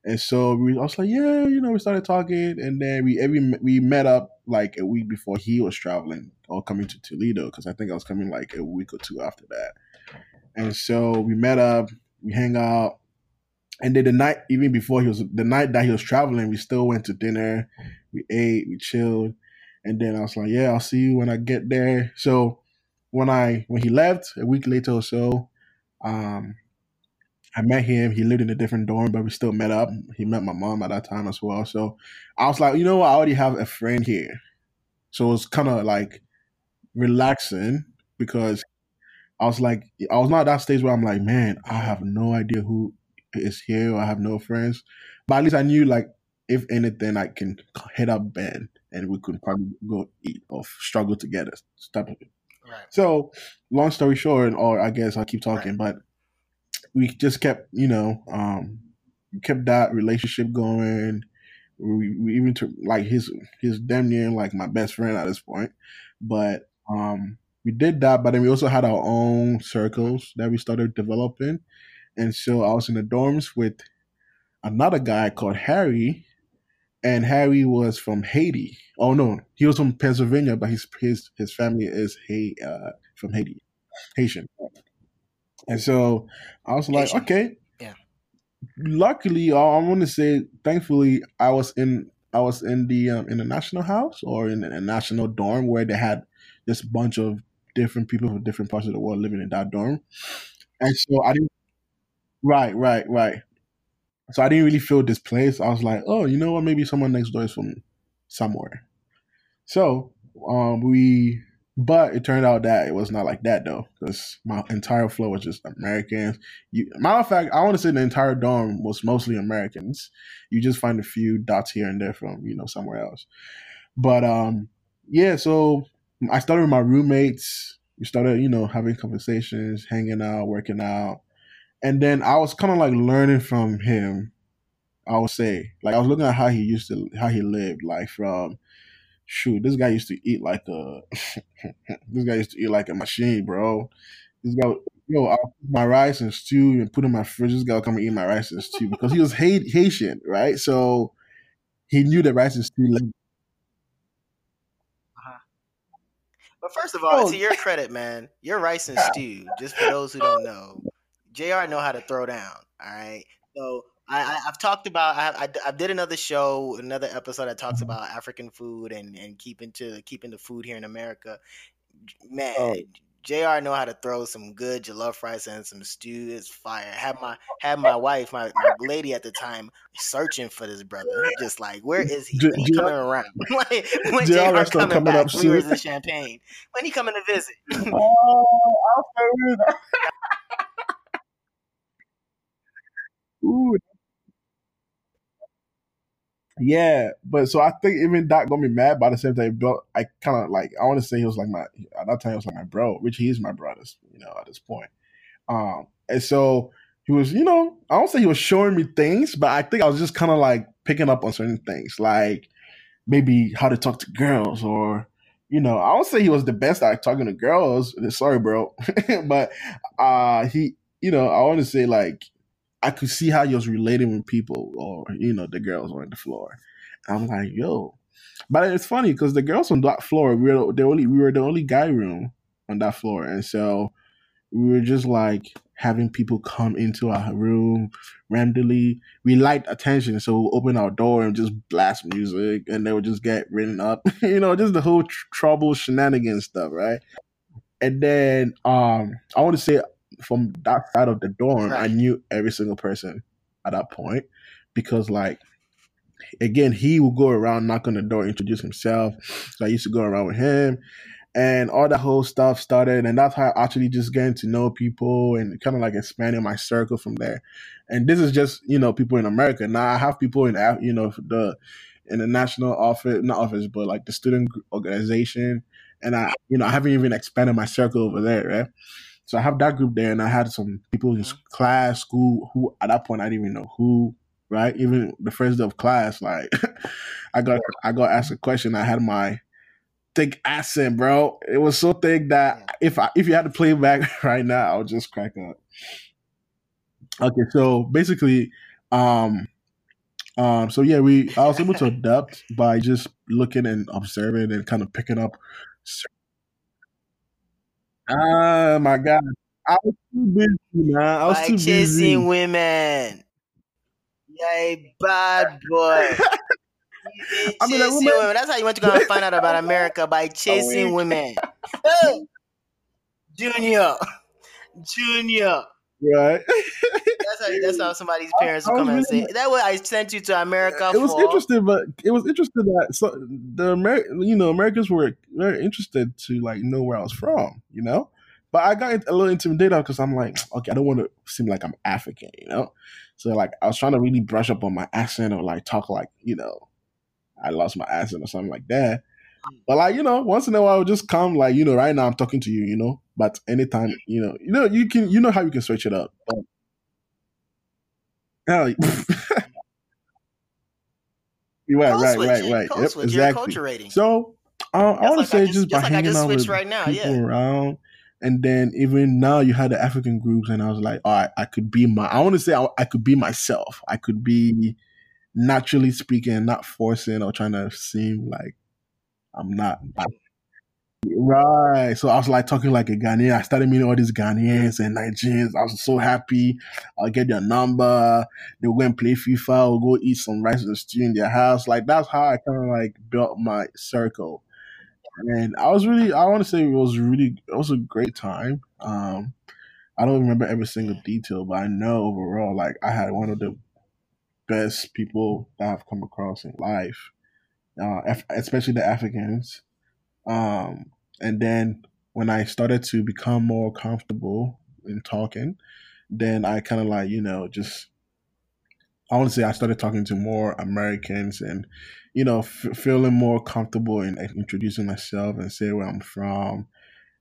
[SPEAKER 3] And so we, I was like, "Yeah, you know," we started talking, and then we every we met up like a week before he was traveling or coming to Toledo because I think I was coming like a week or two after that. And so we met up, we hang out, and then the night, even before he was the night that he was traveling, we still went to dinner. We ate, we chilled, and then I was like, "Yeah, I'll see you when I get there." So when I when he left a week later or so, um, I met him. He lived in a different dorm, but we still met up. He met my mom at that time as well. So I was like, you know what? I already have a friend here, so it's kind of like relaxing because I was like, I was not at that stage where I'm like, man, I have no idea who is here or I have no friends. But at least I knew like if anything I can hit up Ben and we could probably go eat or struggle together. Type of Right. So long story short, or I guess I'll keep talking, right. but we just kept, you know, um, kept that relationship going. We, we even took like his his damn near like my best friend at this point, but um, we did that. But then we also had our own circles that we started developing, and so I was in the dorms with another guy called Harry, and Harry was from Haiti. Oh no, he was from Pennsylvania, but his his his family is Hay uh, from Haiti, Haitian. And so I was like,
[SPEAKER 2] Haitian.
[SPEAKER 3] okay.
[SPEAKER 2] Yeah.
[SPEAKER 3] Luckily, I want to say, thankfully, I was in I was in the um, in the national house or in a national dorm where they had this bunch of different people from different parts of the world living in that dorm, and so I didn't. Right, right, right. So I didn't really feel displaced. I was like, oh, you know what? Maybe someone next door is from somewhere. So um, we, but it turned out that it was not like that though, because my entire floor was just Americans. You, matter of fact, I want to say the entire dorm was mostly Americans. You just find a few dots here and there from you know somewhere else. But um, yeah, so I started with my roommates. We started, you know, having conversations, hanging out, working out and then I was kind of like learning from him. I would say, like I was looking at how he used to, how he lived, like from, shoot, this guy used to eat like a, this guy used to eat like a machine, bro. This guy, yo, I'll put my rice and stew and put in my fridge. This guy will come and eat my rice and stew because he was Haitian, right? So he knew that rice and stew. Like, uh-huh.
[SPEAKER 2] But first of all,
[SPEAKER 3] Oh.
[SPEAKER 2] to your credit, man, your rice and stew. Just for those who don't know, Jr. know how to throw down. All right, so. I, I, I've talked about I, I, I did another show another episode that talks mm-hmm. about African food and, and keeping to keeping the food here in America. Man,
[SPEAKER 3] Oh.
[SPEAKER 2] Jr. know how to throw some good jollof rice and some stew. It's fire. Had my had my wife, my, my lady at the time, searching for this brother. Just like, where is he?
[SPEAKER 3] J-
[SPEAKER 2] When he
[SPEAKER 3] Jr.
[SPEAKER 2] coming around? like, when
[SPEAKER 3] Jr.
[SPEAKER 2] Jr. coming
[SPEAKER 3] coming
[SPEAKER 2] back?
[SPEAKER 3] up
[SPEAKER 2] We
[SPEAKER 3] soon.
[SPEAKER 2] were in Champaign. When he coming to visit?
[SPEAKER 3] oh, I'll say that. Ooh. Yeah, but so I think even that got me mad, by the same time, but I kind of like I want to say he was like my at that time he was like my bro, which he is my brother, you know, at this point. Um, and so he was, you know, I don't say he was showing me things, but I think I was just kind of like picking up on certain things, like maybe how to talk to girls, or you know, I don't say he was the best at talking to girls. Sorry, bro, but uh, he, you know, I want to say like I could see how he was relating with people or you know the girls on the floor. I'm like, yo, but it's funny because the girls on that floor, we were the only we were the only guy room on that floor, and so we were just like having people come into our room randomly. We liked attention, so we open our door and just blast music, and they would just get written up, you know, just the whole tr- trouble shenanigans stuff, right? And then um, I want to say from that side of the dorm, I knew every single person at that point because, like, again, he would go around knock on the door, introduce himself. So I used to go around with him, and all that whole stuff started. And that's how I actually just getting to know people and kind of like expanding my circle from there. And this is just you know people in America. Now I have people in you know the in the national office, not office, but like the student organization. And I, you know, I haven't even expanded my circle over there, right? So I have that group there, and I had some people in
[SPEAKER 2] Mhm.
[SPEAKER 3] class, school, who at that point I didn't even know who, right? Even the first day of class, like I got I got asked a question. I had my thick accent, bro. It was so thick that if I if you had to play back right now, I would just crack up. Okay, so basically, um, um, so yeah, we I was able to adapt by just looking and observing and kind of picking up. Ah, my God, I was too busy, man. I was
[SPEAKER 2] By
[SPEAKER 3] too busy.
[SPEAKER 2] chasing women. Yay, bad boy.
[SPEAKER 3] I mean,
[SPEAKER 2] chasing
[SPEAKER 3] women-
[SPEAKER 2] women. That's how you went to go and find out about America by chasing
[SPEAKER 3] weak.
[SPEAKER 2] women. Hey, Junior, Junior.
[SPEAKER 3] Right?
[SPEAKER 2] That's how. That's how somebody's parents
[SPEAKER 3] I
[SPEAKER 2] come and say, "That what I sent you to America
[SPEAKER 3] it was
[SPEAKER 2] for."
[SPEAKER 3] interesting, but it was interesting that so the Amer- you know Americans were very interested to like know where I was from, you know. But I got a little intimidated because I'm like, okay, I don't want to seem like I'm African, you know. So like I was trying to really brush up on my accent or like talk like you know, I lost my accent or something like that. But like you know, once in a while, I would just come like you know, right now I'm talking to you, you know. But anytime, you know, you know, you can, you know how you can switch it up. But, you right, right, right, right. Yep, exactly. So um, I want
[SPEAKER 2] like
[SPEAKER 3] to say just,
[SPEAKER 2] just-
[SPEAKER 3] by
[SPEAKER 2] like
[SPEAKER 3] hanging out with
[SPEAKER 2] right now,
[SPEAKER 3] people
[SPEAKER 2] yeah.
[SPEAKER 3] around, and then even now you had the African groups, and I was like, all right, I could be my. I want to say I, I could be myself. I could be naturally speaking, not forcing or trying to seem like I'm not. Right. So I was like talking like a Ghanaian. I started meeting all these Ghanaians and Nigerians. I was so happy. I'll get their number. They'll go and play FIFA or go eat some rice and stew in their house. Like that's how I kind of like built my circle. And I was really, I want to say it was really, it was a great time. Um, I don't remember every single detail, but I know overall, like I had one of the best people that I've come across in life, uh, especially the Africans. Um, and then when I started to become more comfortable in talking, then I kind of like, you know, just, I want to say I started talking to more Americans and, you know, f- feeling more comfortable in introducing myself and say where I'm from.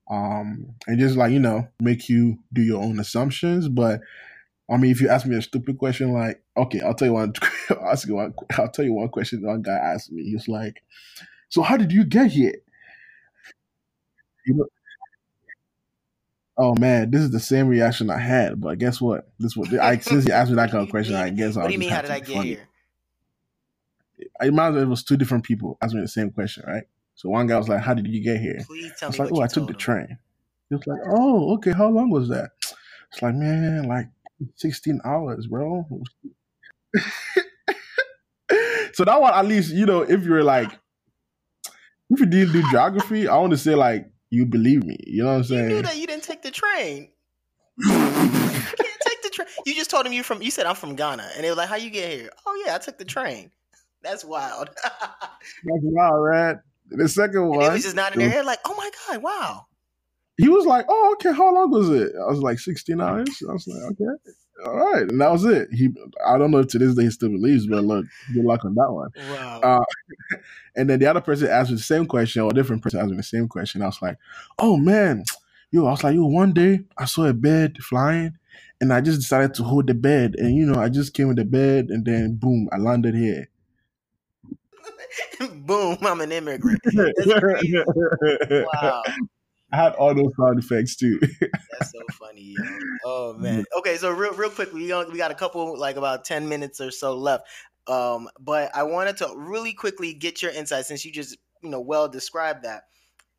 [SPEAKER 3] Um, and just like, you know, make you do your own assumptions. But I mean, if you ask me a stupid question, like, okay, I'll tell you one, I'll ask you one, I'll tell you one question. One guy asked me, he was like, so how did you get here? You know, oh man, this is the same reaction I had. But guess what? This what I since you asked me that kind of question, I guess. I'll
[SPEAKER 2] do you mean? How did I get
[SPEAKER 3] funny.
[SPEAKER 2] here?
[SPEAKER 3] I imagine it was two different people asking me the same question, right? So one guy was like, "How did you get here?"
[SPEAKER 2] Please
[SPEAKER 3] I was
[SPEAKER 2] me
[SPEAKER 3] like, "Oh, I took the train." He was like, "Oh, okay. How long was that?" It's like, man, like sixteen hours, bro. so that one, at least, you know, if you're like, if you didn't do geography, I want to say like you believe me. You know what I'm
[SPEAKER 2] You
[SPEAKER 3] saying?
[SPEAKER 2] knew that you didn't take the train. You can't take the train. You just told him you from. You said I'm from Ghana, and they were like, "How you get here?" Oh yeah, I took the train. That's wild.
[SPEAKER 3] That's wild, right? The second
[SPEAKER 2] and they
[SPEAKER 3] one,
[SPEAKER 2] was just nodding their head like, "Oh my god, wow."
[SPEAKER 3] He was like, "Oh, okay. How long was it?" I was like, 16 hours." I was like, "Okay, all right," and that was it. He, I don't know if to this day he still believes, but look, good luck on that one.
[SPEAKER 2] Wow.
[SPEAKER 3] Uh, and then the other person asked me the same question, or a different person asked me the same question. I was like, "Oh man, yo," I was like, "Yo, one day I saw a bird flying." And I just decided to hold the bed, and you know, I just came with the bed, and then boom, I landed here.
[SPEAKER 2] Boom, I'm an immigrant. Wow.
[SPEAKER 3] I had all those sound effects too.
[SPEAKER 2] That's so funny, yo. Oh man. Okay, so real real quick, we got we got a couple like about ten minutes or so left. Um, but I wanted to really quickly get your insight since you just you know well described that.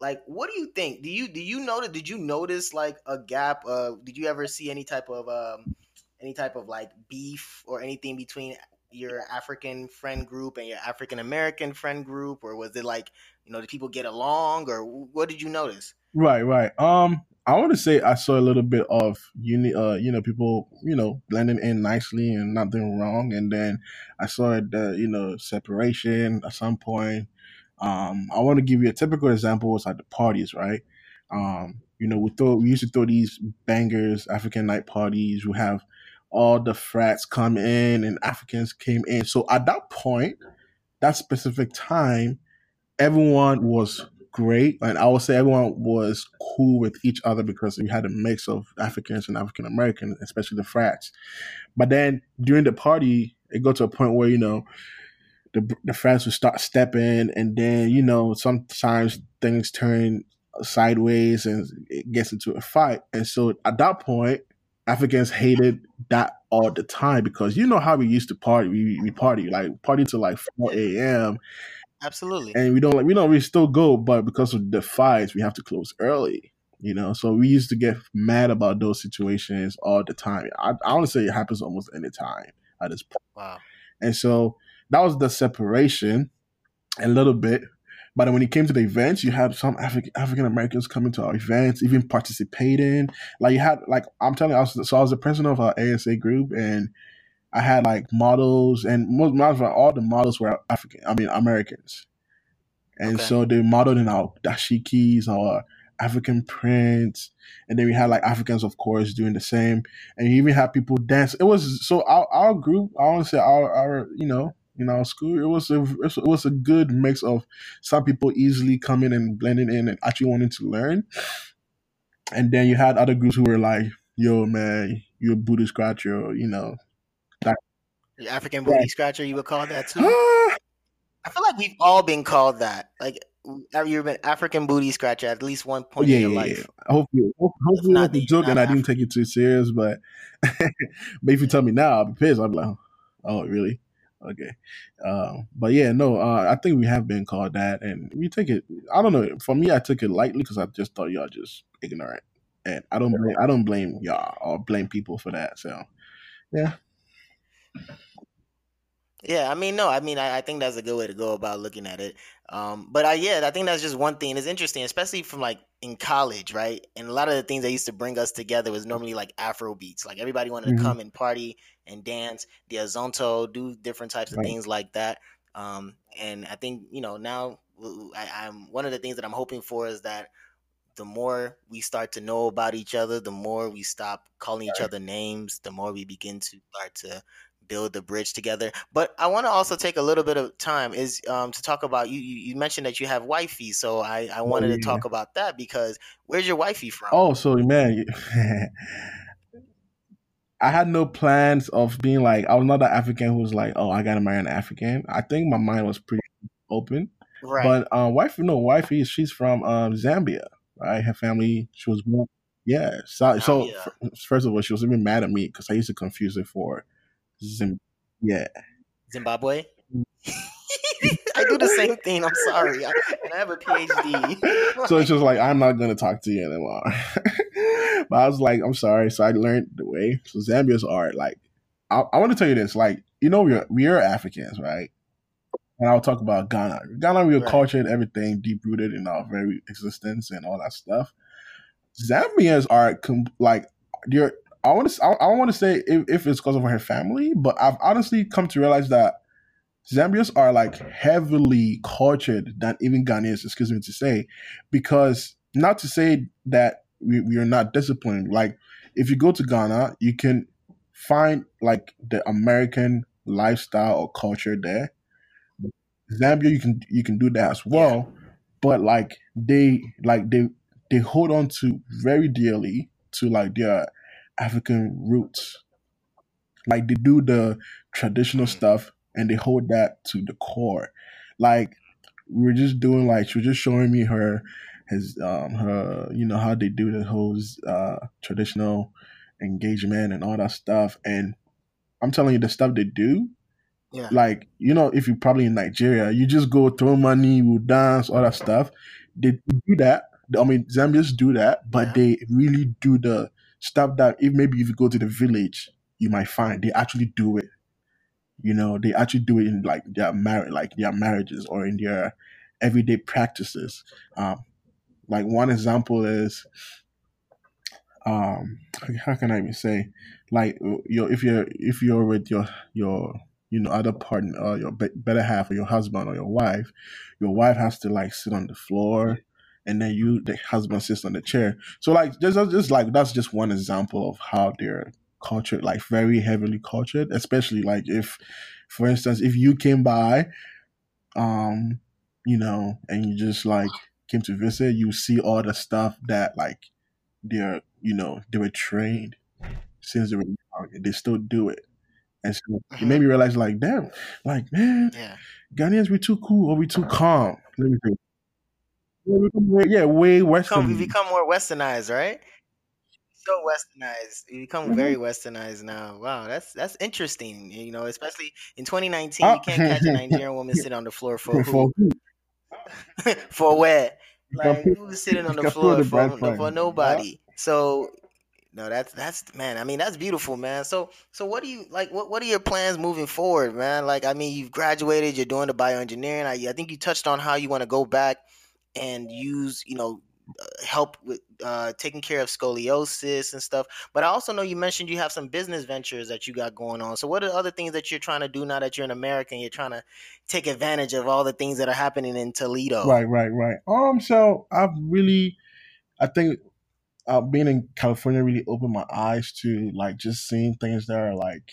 [SPEAKER 2] Like, what do you think? Do you do you notice? Did you notice like a gap? Uh, did you ever see any type of um, any type of like beef or anything between your African friend group and your African American friend group, or was it like you know did people get along, or what did you notice?
[SPEAKER 3] Right, right. Um, I want to say I saw a little bit of uni, uh, you know, people, you know, blending in nicely and not doing wrong, and then I saw the, you know, separation at some point. Um, I want to give you a typical example was at the parties, right? Um, you know, we throw we used to throw these bangers, African night parties. We have all the frats come in and Africans came in. So at that point, that specific time, everyone was great, and I would say everyone was cool with each other because we had a mix of Africans and African Americans, especially the frats. But then during the party, it got to a point where you know the the frats would start stepping, and then you know sometimes things turn sideways and it gets into a fight. And so at that point, Africans hated that all the time because you know how we used to party. We, we party like party till like four a.m.
[SPEAKER 2] Absolutely.
[SPEAKER 3] and we don't like we don't we still go, but because of the fights, we have to close early. You know, so we used to get mad about those situations all the time. I, I want to say it happens almost any time at this point.
[SPEAKER 2] Wow.
[SPEAKER 3] And so that was the separation a little bit. But then when it came to the events, you had some African African Americans coming to our events, even participating. Like you had like I'm telling you, I was, so I was the president of our ASA group, and I had like models, and most models, all the models were African. I mean Americans, and
[SPEAKER 2] Okay.
[SPEAKER 3] so they modeled in our dashikis, our African prints, and then we had like Africans, of course, doing the same, and you even had people dance. It was so our, our group. I want to say our our you know in our school, it was a it was a good mix of some people easily coming and blending in and actually wanting to learn, and then you had other groups who were like, "Yo, man, you're a booty scratcher," you know.
[SPEAKER 2] The African booty
[SPEAKER 3] Right.
[SPEAKER 2] scratcher, you would call that too? I feel like we've all been called that. Like you've been African booty scratcher at least one point
[SPEAKER 3] yeah,
[SPEAKER 2] in your
[SPEAKER 3] yeah,
[SPEAKER 2] life.
[SPEAKER 3] yeah. Hopefully, hopefully
[SPEAKER 2] not,
[SPEAKER 3] it was
[SPEAKER 2] then
[SPEAKER 3] a
[SPEAKER 2] you're
[SPEAKER 3] joke and I didn't take it too serious. But but if you tell me now, I'll be pissed. I'll be like, oh, really? Okay. Um, but yeah, no, uh, I think we have been called that, and we take it. I don't know. For me, I took it lightly because I just thought y'all just ignorant, and I don't blame. I don't blame y'all or blame people for that. So, yeah.
[SPEAKER 2] Yeah, I mean, no, I mean, I, I think that's a good way to go about looking at it. Um, but I, yeah, I think that's just one thing. It's interesting, especially from like in college, right? And a lot of the things that used to bring us together was normally like Afro beats. Like everybody wanted to
[SPEAKER 3] Mhm.
[SPEAKER 2] come and party and dance, the Azonto, do different types of
[SPEAKER 3] Right.
[SPEAKER 2] things like that. Um, and I think you know now I'm one of the things that I'm hoping for is that the more we start to know about each other, the more we stop calling each other names, the more we begin to start to build the bridge together. But I want to also take a little bit of time is um, to talk about you. You you mentioned that you have wifey, so I I wanted to
[SPEAKER 3] yeah.
[SPEAKER 2] talk about that because where's your wifey from?
[SPEAKER 3] Oh, so man, I had no plans of being like I was not an African who was like, oh, I gotta marry an African. I think my mind was pretty open.
[SPEAKER 2] right.
[SPEAKER 3] But um, wife, no, wifey, she's from um Zambia, right? Her family, she was born, yeah. So, so
[SPEAKER 2] Zambia.
[SPEAKER 3] f- first of all, she was even mad at me because I used to confuse it for Zim, yeah.
[SPEAKER 2] Zimbabwe. I do the same thing. I'm sorry, I, and I have a PhD.
[SPEAKER 3] so it's just like I'm not gonna talk to you anymore. but I was like, I'm sorry. So I learned the way. So Zambia's art, like, I, I want to tell you this, like, you know, we're we are Africans, right? And I'll talk about Ghana. Ghana, we are
[SPEAKER 2] Right.
[SPEAKER 3] culture and everything deep rooted in our very existence and all that stuff. Zambians are com- like, they're. I want to. I, I want to say if, if it's because of her family, but I've honestly come to realize that Zambians are like heavily cultured than even Ghanaians, excuse me to say, because not to say that we, we are not disciplined. Like if you go to Ghana, you can find like the American lifestyle or culture there. Zambia, you can you can do that as well, but like they like they they hold on to very dearly to like their African roots. Like they do the traditional
[SPEAKER 2] Mm.
[SPEAKER 3] stuff and they hold that to the core. Like we were just doing like she was just showing me her his um her you know how they do the whole uh traditional engagement and all that stuff and I'm telling you the stuff they do
[SPEAKER 2] yeah.
[SPEAKER 3] like you know if you're probably in Nigeria you just go throw money you dance all that stuff they do that I mean Zambians do that but
[SPEAKER 2] Yeah.
[SPEAKER 3] they really do the stuff that if maybe if you go to the village you might find they actually do it. You know they actually do it in like their marriage like their marriages or in their everyday practices. Um like one example is um how can i even say like you if you're if you're with your your you know other partner or your be- better half or your husband or your wife your wife has to like sit on the floor and then you the husband sits on the chair. So like just just like that's just one example of how they're cultured like very heavily cultured especially like if for instance if you came by um you know and you just like came to visit you see all the stuff that like they're you know they were trained since they were young and they still do it. And so it made me realize like damn like man
[SPEAKER 2] Yeah.
[SPEAKER 3] Ghanaians we too cool or we too calm. Let me think yeah, we become way- yeah way
[SPEAKER 2] Become, we become more westernized, right? So westernized. We become
[SPEAKER 3] Mhm.
[SPEAKER 2] very westernized now. Wow, that's that's interesting. You know, especially in 2019, you
[SPEAKER 3] Ah.
[SPEAKER 2] can't catch a Nigerian woman sitting on the floor for
[SPEAKER 3] for
[SPEAKER 2] who? for where? Like who's sitting on the floor
[SPEAKER 3] the
[SPEAKER 2] for, for
[SPEAKER 3] flag.
[SPEAKER 2] nobody? So no, that's that's man. I mean, that's beautiful, man. So so what do you like? What what are your plans moving forward, man? Like, I mean, you've graduated. You're doing the bioengineering. I, I think you touched on how you want to go back and use, you know, uh, help with uh, taking care of scoliosis and stuff. But I also know you mentioned you have some business ventures that you got going on. So what are other things that you're trying to do now that you're in America and you're trying to take advantage of all the things that are happening in Toledo?
[SPEAKER 3] Right, right, right. Um, so I've really, I think, uh, being in California really opened my eyes to like just seeing things that are like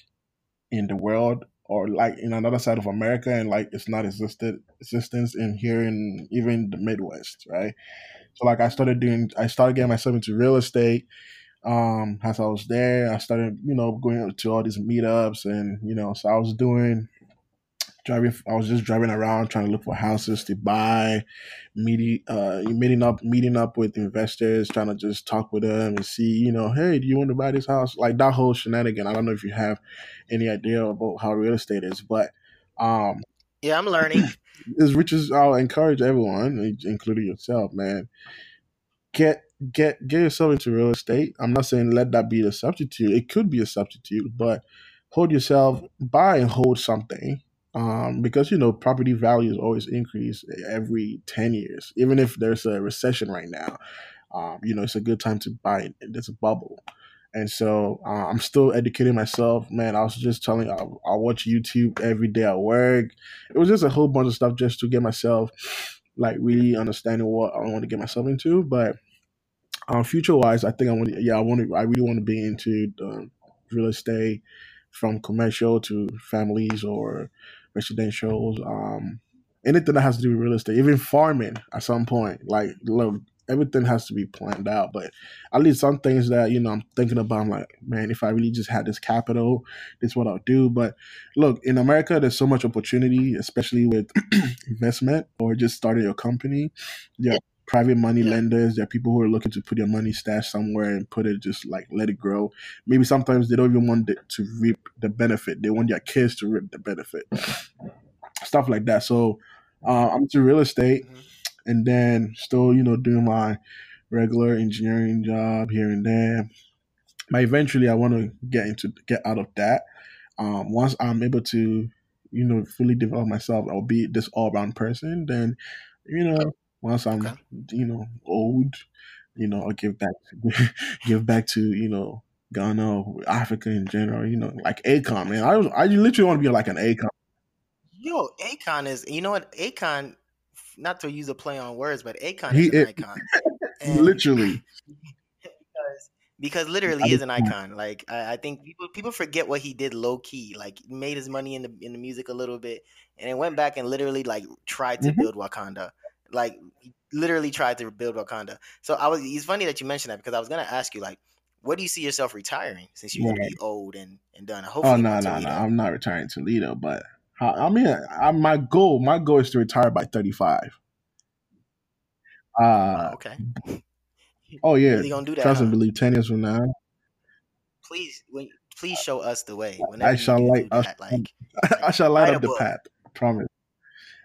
[SPEAKER 3] in the world or like in another side of America and like it's not existed existence in here in even the Midwest, right? So like I started doing, I started getting myself into real estate. Um, as I was there, I started, you know, going to all these meetups and you know, so I was doing driving I was just driving around trying to look for houses to buy, meeting uh meeting up meeting up with investors, trying to just talk with them and see, you know, hey, do you want to buy this house? Like that whole shenanigan. I don't know if you have any idea about how real estate is, but Um,
[SPEAKER 2] yeah, I'm learning.
[SPEAKER 3] as rich as I'll encourage everyone, including yourself, man. Get get get yourself into real estate. I'm not saying let that be the substitute. It could be a substitute, but hold yourself, buy and hold something. Um, because you know property values always increase every 10 years even if there's a recession right now um, you know it's a good time to buy It's a bubble and so uh, I'm still educating myself. Man, I was just telling I, I watch YouTube every day at work. It was just a whole bunch of stuff just to get myself like really understanding what I want to get myself into. But um, future wise, I think I want to. Yeah, I want to. I really want to be into um, real estate, from commercial to families or residentials. Um, anything that has to do with real estate, even farming at some point. Like, look, everything has to be planned out. But at least some things that you know I'm thinking about. I'm like, man, if I really just had this capital, this is what I'll do. But look, in America, there's so much opportunity, especially with investment or just starting your company. Yeah, private money yeah. lenders. There are people who are looking to put their money stashed somewhere and put it just like let it grow. Maybe sometimes they don't even want it to reap the benefit. They want their kids to reap the benefit. Stuff like that. So uh, I'm to real estate, mm-hmm. and then still you know doing my regular engineering job here and there. But eventually, I want to get into get out of that. Um, once I'm able to, you know, fully develop myself, I'll be this all round person. Then, you know, once I'm, okay. you know, old, you know, I'll give back, give back to, you know, Ghana, Africa in general. You know, like Akon, man. I I literally want to be like an Akon.
[SPEAKER 2] Yo, Akon is. You know what? Akon. not to use a play on words, but Akon is an icon.
[SPEAKER 3] literally.
[SPEAKER 2] because, because literally he is an icon. Like I, I, think people people forget what he did low key. Like made his money in the in the music a little bit, and then went back and literally like tried to mm-hmm. build Wakanda like literally tried to build Wakanda. So I was. It's funny that you mentioned that because I was gonna ask you like, what do you see yourself retiring since you're gonna be old and and done?
[SPEAKER 3] Hopefully, oh no no no, I'm not retiring Toledo, but I mean, I, my goal my goal is to retire by 35. Uh,
[SPEAKER 2] oh, okay.
[SPEAKER 3] Oh yeah, really gonna do that? Trust huh? and believe. Ten years from now,
[SPEAKER 2] please, when, please show us the way.
[SPEAKER 3] I shall light. That, I, like, I shall light up the path. Promise.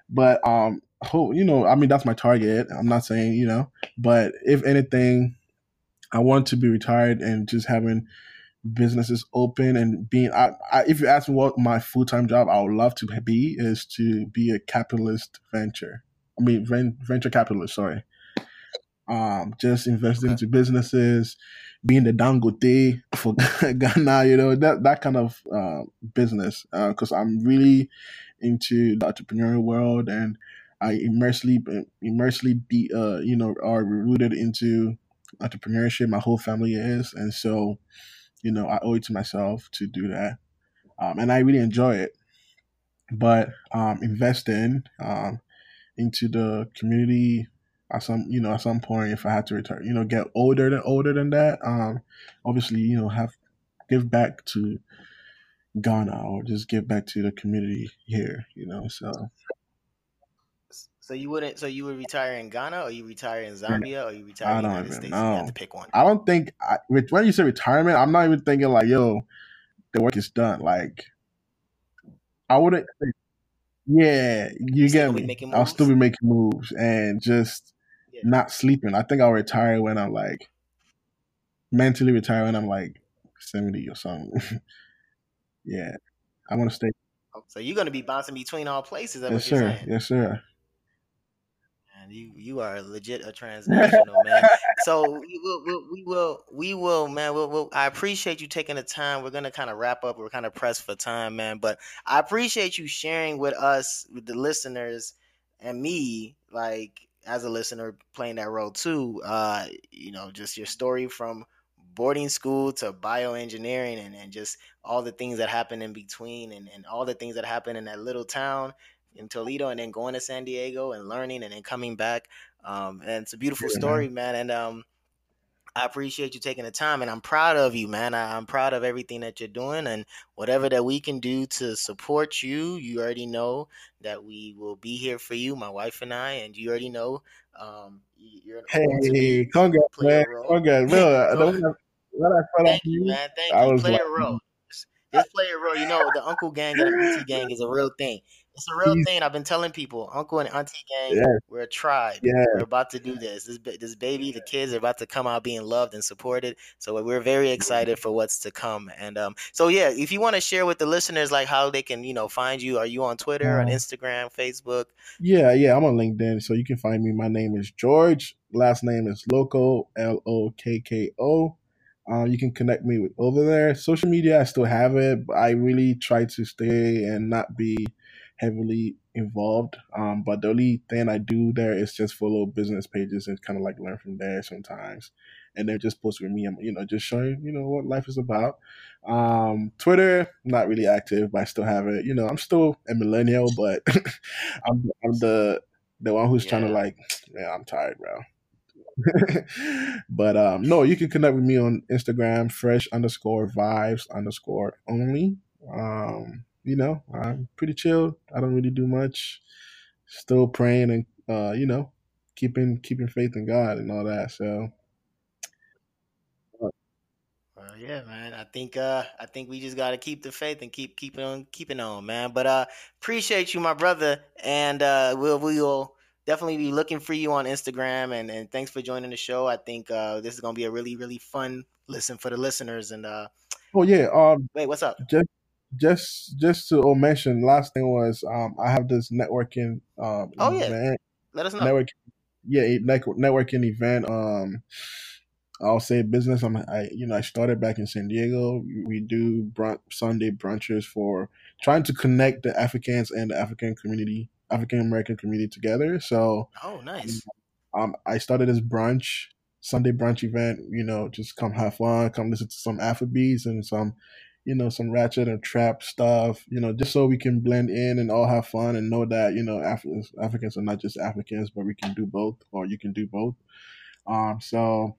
[SPEAKER 3] But um, hope you know i mean that's my target. I'm not saying you know but if anything i want to be retired and just having businesses open and being I, I, if you ask me what my full-time job i would love to be is to be a capitalist venture. I mean venture capitalist sorry. Um just investing into businesses being the dangote for ghana you know that that kind of uh, business because uh, i'm really into the entrepreneurial world and I immersely immersely be uh you know are rooted into entrepreneurship. My whole family is, and so you know I owe it to myself to do that, um, and I really enjoy it. But um, investing um, into the community at some you know at some point if I had to retire, you know, get older than older than that, um, obviously you know have give back to Ghana or just give back to the community here, you know. So
[SPEAKER 2] so you wouldn't. So you would retire in Ghana, or you retire in Zambia, or you retire in the United States. Know. You have to pick one.
[SPEAKER 3] I don't think I, when you say retirement, I'm not even thinking like, yo, the work is done. Like, I wouldn't. Yeah, you, you get me. I'll still be making moves and just yeah. not sleeping. I think I'll retire when I'm like mentally retire when I'm like seventy or something. yeah, I want to stay.
[SPEAKER 2] Oh, so you're gonna be bouncing between all places.
[SPEAKER 3] Yes, sir. Yes, sir
[SPEAKER 2] man. You you are legit a transnational man. So we will, we will we will man. We'll, we'll, I appreciate you taking the time. We're gonna kind of wrap up. We're kind of pressed for time, man. But I appreciate you sharing with us, with the listeners, and me, like as a listener, playing that role too. Uh, you know, just your story from boarding school to bioengineering and, and just all the things that happen in between and, and all the things that happen in that little town in Toledo and then going to San Diego and learning and then coming back. Um, and it's a beautiful yeah, story, man. And um, I appreciate you taking the time, and I'm proud of you, man. I, am proud of everything that you're doing, and whatever that we can do to support you. You already know that we will be here for you, my wife and I, and you already know. Um, you're
[SPEAKER 3] hey, congrats, man! Congrats, man.
[SPEAKER 2] Thank you, man. Thank you. Play like, a role. Just play a role. You know, the Uncle Gang and the Auntie Gang is a real thing It's a real
[SPEAKER 3] He's-
[SPEAKER 2] thing. I've been telling people, uncle and auntie gang,
[SPEAKER 3] Yeah.
[SPEAKER 2] we're a tribe.
[SPEAKER 3] Yeah.
[SPEAKER 2] We're about to do this. This this baby, the kids are about to come out being loved and supported. So we're very excited for what's to come. And um, so yeah, if you want to share with the listeners like how they can, you know, find you, are you on Twitter, on
[SPEAKER 3] Um,
[SPEAKER 2] Instagram, Facebook?
[SPEAKER 3] Yeah, yeah, I'm on LinkedIn, so you can find me. My name is George. Last name is Lokko, L O K K O. Um, you can connect me with over there. Social media, I still have it, but I really try to stay and not be heavily involved. Um, but the only thing I do there is just follow business pages and kind of like learn from there sometimes. And then just post with me, you know, just showing, you know, what life is about. Um, Twitter, not really active, but I still have it. You know, I'm still a millennial, but I'm, I'm the the one who's trying to like, man, I'm tired, bro. but um, no, you can connect with me on Instagram, fresh underscore vibes underscore only. Um, you know, I'm pretty chill. I don't really do much. Still praying and uh, you know, keeping keeping faith in God and all that. So
[SPEAKER 2] Well, yeah, man. I think uh I think we just gotta keep the faith and keep keeping on keeping on, man. But uh appreciate you, my brother, and uh we'll we'll definitely be looking for you on Instagram and, and thanks for joining the show. I think uh this is gonna be a really, really fun listen for the listeners and uh
[SPEAKER 3] oh yeah, um
[SPEAKER 2] wait, what's up?
[SPEAKER 3] just just just to mention last thing was um I have this networking um
[SPEAKER 2] Oh, yeah.
[SPEAKER 3] event
[SPEAKER 2] Let us know.
[SPEAKER 3] network yeah network, networking event um i'll say business i'm i you know i started back in san diego we do brunch sunday brunches for trying to connect the africans and the african community african american community together so
[SPEAKER 2] Oh nice.
[SPEAKER 3] um i started this brunch sunday brunch event you know just come have fun come listen to some afrobeats and some you know some ratchet and trap stuff you know just so we can blend in and all have fun and know that you know Af- africans are not just africans but we can do both or you can do both um so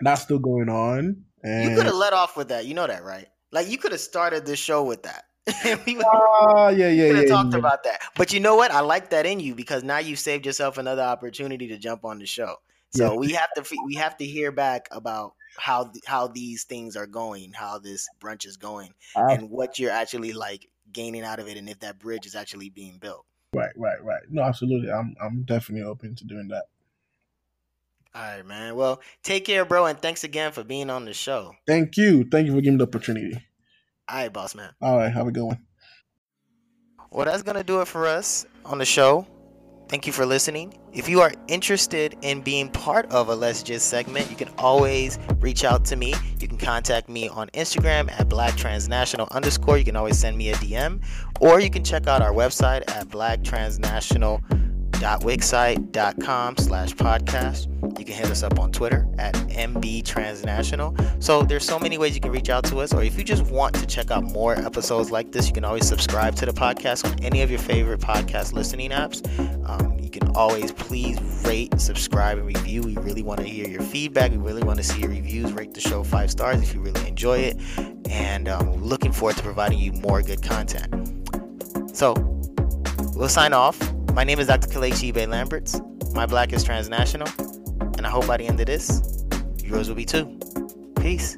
[SPEAKER 3] that's still going on
[SPEAKER 2] You could have let off with that, you know that, right? Like you could have started this show with that. we would
[SPEAKER 3] ah yeah yeah yeah,
[SPEAKER 2] talked
[SPEAKER 3] yeah.
[SPEAKER 2] about that. But you know what? I like that in you because now you saved yourself another opportunity to jump on the show. So
[SPEAKER 3] Yeah.
[SPEAKER 2] we have to we have to hear back about how th- how these things are going, how this brunch is going,
[SPEAKER 3] Ah,
[SPEAKER 2] and what you're actually like gaining out of it, and if that bridge is actually being built.
[SPEAKER 3] right right right no absolutely i'm i'm definitely open to doing that
[SPEAKER 2] All right, man. Well, take care, bro, and thanks again for being on the show.
[SPEAKER 3] thank you thank you for giving me the opportunity
[SPEAKER 2] All right, boss man.
[SPEAKER 3] all right have a good one
[SPEAKER 2] Well, that's going to do it for us on the show. Thank you for listening. If you are interested in being part of a Let's Gist segment, you can always reach out to me. You can contact me on Instagram at Black Transnational underscore. You can always send me a DM, or you can check out our website at blacktransnational.wixsite.com slash podcast. You can hit us up on Twitter at MB Transnational. So there's so many ways you can reach out to us, or if you just want to check out more episodes like this, you can always subscribe to the podcast on any of your favorite podcast listening apps. Um, you can always please rate, subscribe, and review. We really want to hear your feedback. We really want to see your reviews. Rate the show five stars if you really enjoy it. And um, looking forward to providing you more good content. So we'll sign off. My name is Dr. Kelechi Ibe Lamberts. My black is transnational. And I hope by the end of this, yours will be too. Peace.